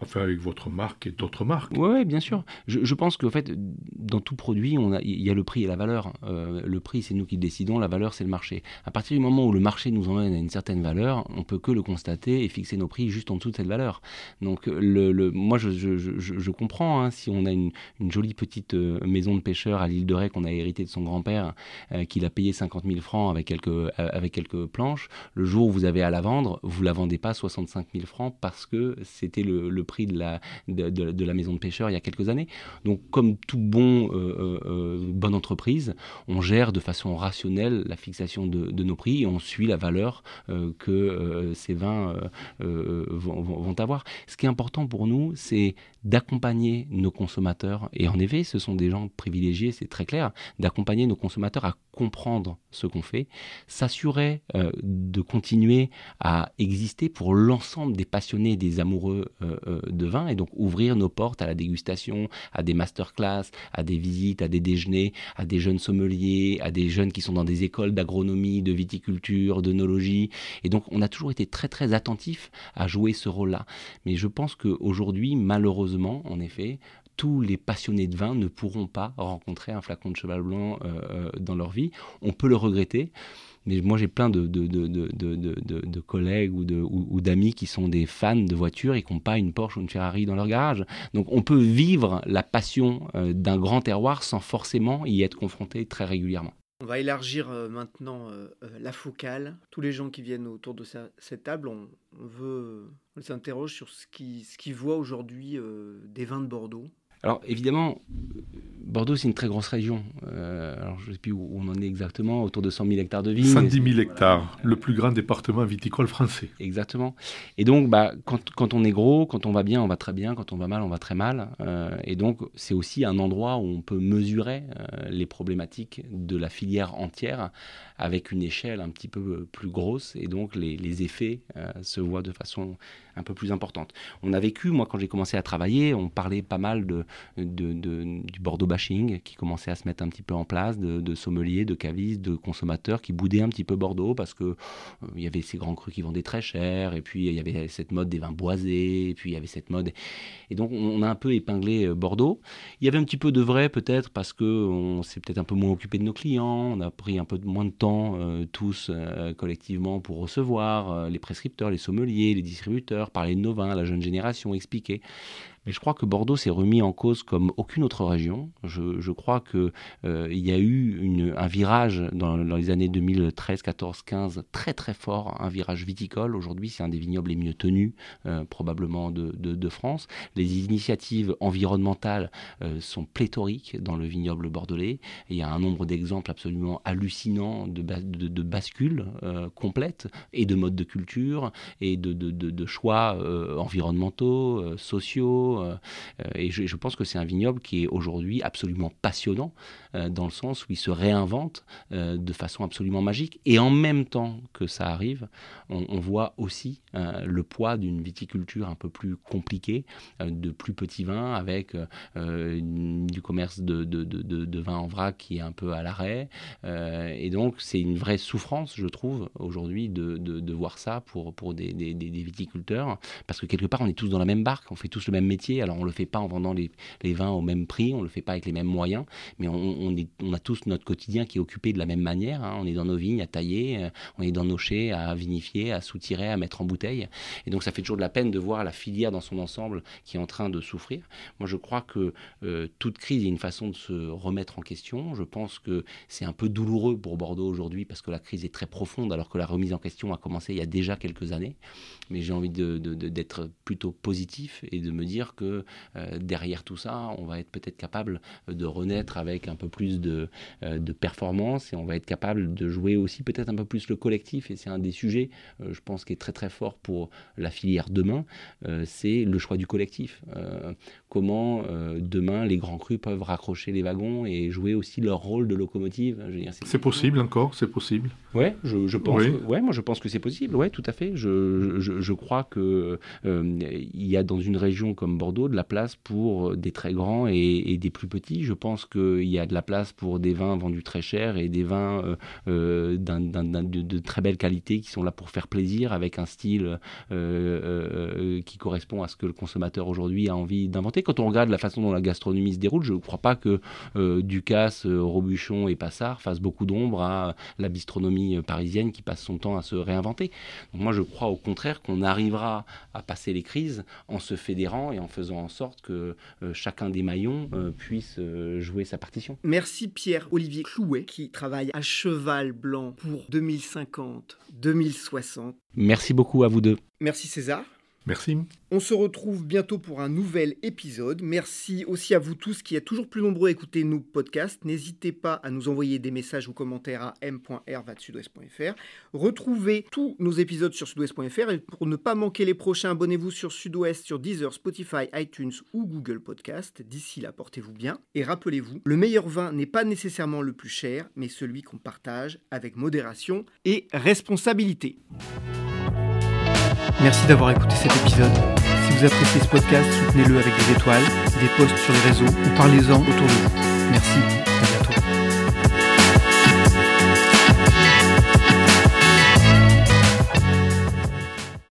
[SPEAKER 3] Enfin, avec votre marque et d'autres marques.
[SPEAKER 4] Oui, bien sûr. Je, pense qu'en fait, dans tout produit, il y a le prix et la valeur. Euh, le prix, c'est nous qui décidons, la valeur, c'est le marché. À partir du moment où le marché nous emmène à une certaine valeur, on peut que le constater et fixer nos prix juste en dessous de cette valeur. Donc, le, le moi, je, je, je, comprends, hein, si on a une, jolie petite euh, maison de pêcheur à l'île de Ré qu'on a hérité de son grand-père, euh, qu'il a payé 50 000 francs avec quelques, avec quelques planches, le jour où vous avez à la vendre, vous la vendez pas 65 000 francs parce que c'était le, le prix de la, de, la maison de pêcheur il y a quelques années. Donc, comme tout bon, euh, euh, euh, bonne entreprise, on gère de façon rationnelle la fixation de, nos prix et on suit la valeur que ces vins vont, avoir. Ce qui est important pour nous, c'est d'accompagner nos consommateurs, et en effet, ce sont des gens privilégiés, c'est très clair, d'accompagner nos consommateurs à comprendre ce qu'on fait, s'assurer de continuer à exister pour l'ensemble des passionnés, des amoureux de vin, et donc ouvrir nos portes à la dégustation, à des masterclass, à des visites, à des déjeuners, à des jeunes sommeliers, à des jeunes qui sont dans des écoles d'agronomie, de viticulture, d'œnologie. Et donc, on a toujours été très très attentifs à jouer ce rôle-là. Mais je pense qu'aujourd'hui, malheureusement, en effet, tous les passionnés de vin ne pourront pas rencontrer un flacon de cheval blanc euh, euh, dans leur vie. On peut le regretter. Mais moi, j'ai plein de, de, de, collègues ou d'amis qui sont des fans de voitures et qui n'ont pas une Porsche ou une Ferrari dans leur garage. Donc, on peut vivre la passion euh, d'un grand terroir sans forcément y être confronté très régulièrement.
[SPEAKER 2] On va élargir maintenant la focale. Tous les gens qui viennent autour de cette table, on, veut, on s'interroge sur ce qu'ils voient aujourd'hui des vins de Bordeaux.
[SPEAKER 4] Alors évidemment, Bordeaux, c'est une très grosse région. Euh, alors, je ne sais plus où on en est exactement, autour de 100 000 hectares de vignes.
[SPEAKER 3] 110 000 hectares, le plus grand département viticole français.
[SPEAKER 4] Exactement. Et donc, bah, quand, quand, on est gros, quand on va bien, on va très bien, quand on va mal, on va très mal. Euh, et donc, c'est aussi un endroit où on peut mesurer euh, les problématiques de la filière entière avec une échelle un petit peu plus grosse. Et donc, les, les effets se voient de façon un peu plus importante. On a vécu, moi, quand j'ai commencé à travailler, on parlait pas mal de, du Bordeaux qui commençait à se mettre un petit peu en place, de, sommeliers, de cavistes, de consommateurs qui boudaient un petit peu Bordeaux parce que euh, il y avait ces grands crus qui vendaient très cher, et puis il y avait cette mode des vins boisés, et puis il y avait cette mode. Et donc on a un peu épinglé euh, Bordeaux. Il y avait un petit peu de vrai peut-être parce que on s'est peut-être un peu moins occupé de nos clients, on a pris un peu moins de temps euh, tous collectivement pour recevoir les prescripteurs, les sommeliers, les distributeurs, parler de nos vins, la jeune génération, expliquer. Mais je crois que Bordeaux s'est remis en cause comme aucune autre région. Je, crois qu'il euh, y a eu un virage dans, les années 2013, 14, 15 très très fort, un virage viticole. Aujourd'hui, c'est un des vignobles les mieux tenus euh, probablement de, de, France. Les initiatives environnementales euh, sont pléthoriques dans le vignoble bordelais. il y a un nombre d'exemples absolument hallucinants de, de, bascules complètes et de modes de culture et de, choix environnementaux, sociaux euh, et je, pense que c'est un vignoble qui est aujourd'hui absolument passionnant, euh, dans le sens où il se réinvente euh, de façon absolument magique. Et en même temps que ça arrive, on, voit aussi le poids d'une viticulture un peu plus compliquée, de plus petits vins, avec du commerce de, de, de, vin en vrac qui est un peu à l'arrêt. et donc, c'est une vraie souffrance, je trouve, aujourd'hui, de, voir ça pour, pour des, des, viticulteurs. Parce que quelque part, on est tous dans la même barque, on fait tous le même métier alors on ne le fait pas en vendant les, vins au même prix, on ne le fait pas avec les mêmes moyens, mais on, a tous notre quotidien qui est occupé de la même manière. Hein. On est dans nos vignes à tailler, euh, on est dans nos chais à vinifier, à soutirer, à mettre en bouteille. Et donc ça fait toujours de la peine de voir la filière dans son ensemble qui est en train de souffrir. Moi je crois que euh, toute crise est une façon de se remettre en question. Je pense que c'est un peu douloureux pour Bordeaux aujourd'hui parce que la crise est très profonde alors que la remise en question a commencé il y a déjà quelques années. Mais j'ai envie d'être plutôt positif et de me dire que euh, derrière tout ça, on va être peut-être capable de renaître avec un peu plus de, euh, de performance et on va être capable de jouer aussi peut-être un peu plus le collectif. Et c'est un des sujets, euh, je pense, qui est très très fort pour la filière demain, c'est le choix du collectif. Comment demain les grands crus peuvent raccrocher les wagons et jouer aussi leur rôle de locomotive.
[SPEAKER 3] C'est possible encore, c'est possible.
[SPEAKER 4] Ouais, je, je pense. ouais, moi je pense que c'est possible. Ouais, tout à fait. Je, je, je crois que il y a dans une région comme Bordeaux de la place pour des très grands et, des plus petits. Je pense qu'il y a de la place pour des vins vendus très cher et des vins de, de, très belle qualité qui sont là pour faire plaisir avec un style qui correspond à ce que le consommateur aujourd'hui a envie d'inventer. Quand on regarde la façon dont la gastronomie se déroule, je ne crois pas que Ducasse, Robuchon et Passard fassent beaucoup d'ombre à la bistronomie parisienne qui passe son temps à se réinventer. moi, je crois au contraire qu'on arrivera à passer les crises en se fédérant et en faisant en sorte que euh, chacun des maillons euh, puisse euh, jouer sa partition.
[SPEAKER 2] Merci Pierre-Olivier Clouet qui travaille à cheval blanc pour 2050-2060.
[SPEAKER 4] Merci beaucoup à vous deux.
[SPEAKER 2] Merci César.
[SPEAKER 3] Merci.
[SPEAKER 2] On se retrouve bientôt pour un nouvel épisode. Merci aussi à vous tous qui êtes toujours plus nombreux à écouter nos podcasts. N'hésitez pas à nous envoyer des messages ou commentaires à m.r.sudouest.fr. Retrouvez tous nos épisodes sur sudouest.fr et pour ne pas manquer les prochains, abonnez-vous sur Sudouest sur Deezer, Spotify, iTunes ou Google Podcast. D'ici là, portez-vous bien et rappelez-vous, le meilleur vin n'est pas nécessairement le plus cher, mais celui qu'on partage avec modération et responsabilité.
[SPEAKER 1] Merci d'avoir écouté cet épisode. Si vous appréciez ce podcast, soutenez-le avec des étoiles, des posts sur les réseaux ou parlez-en autour de vous. Merci, à bientôt.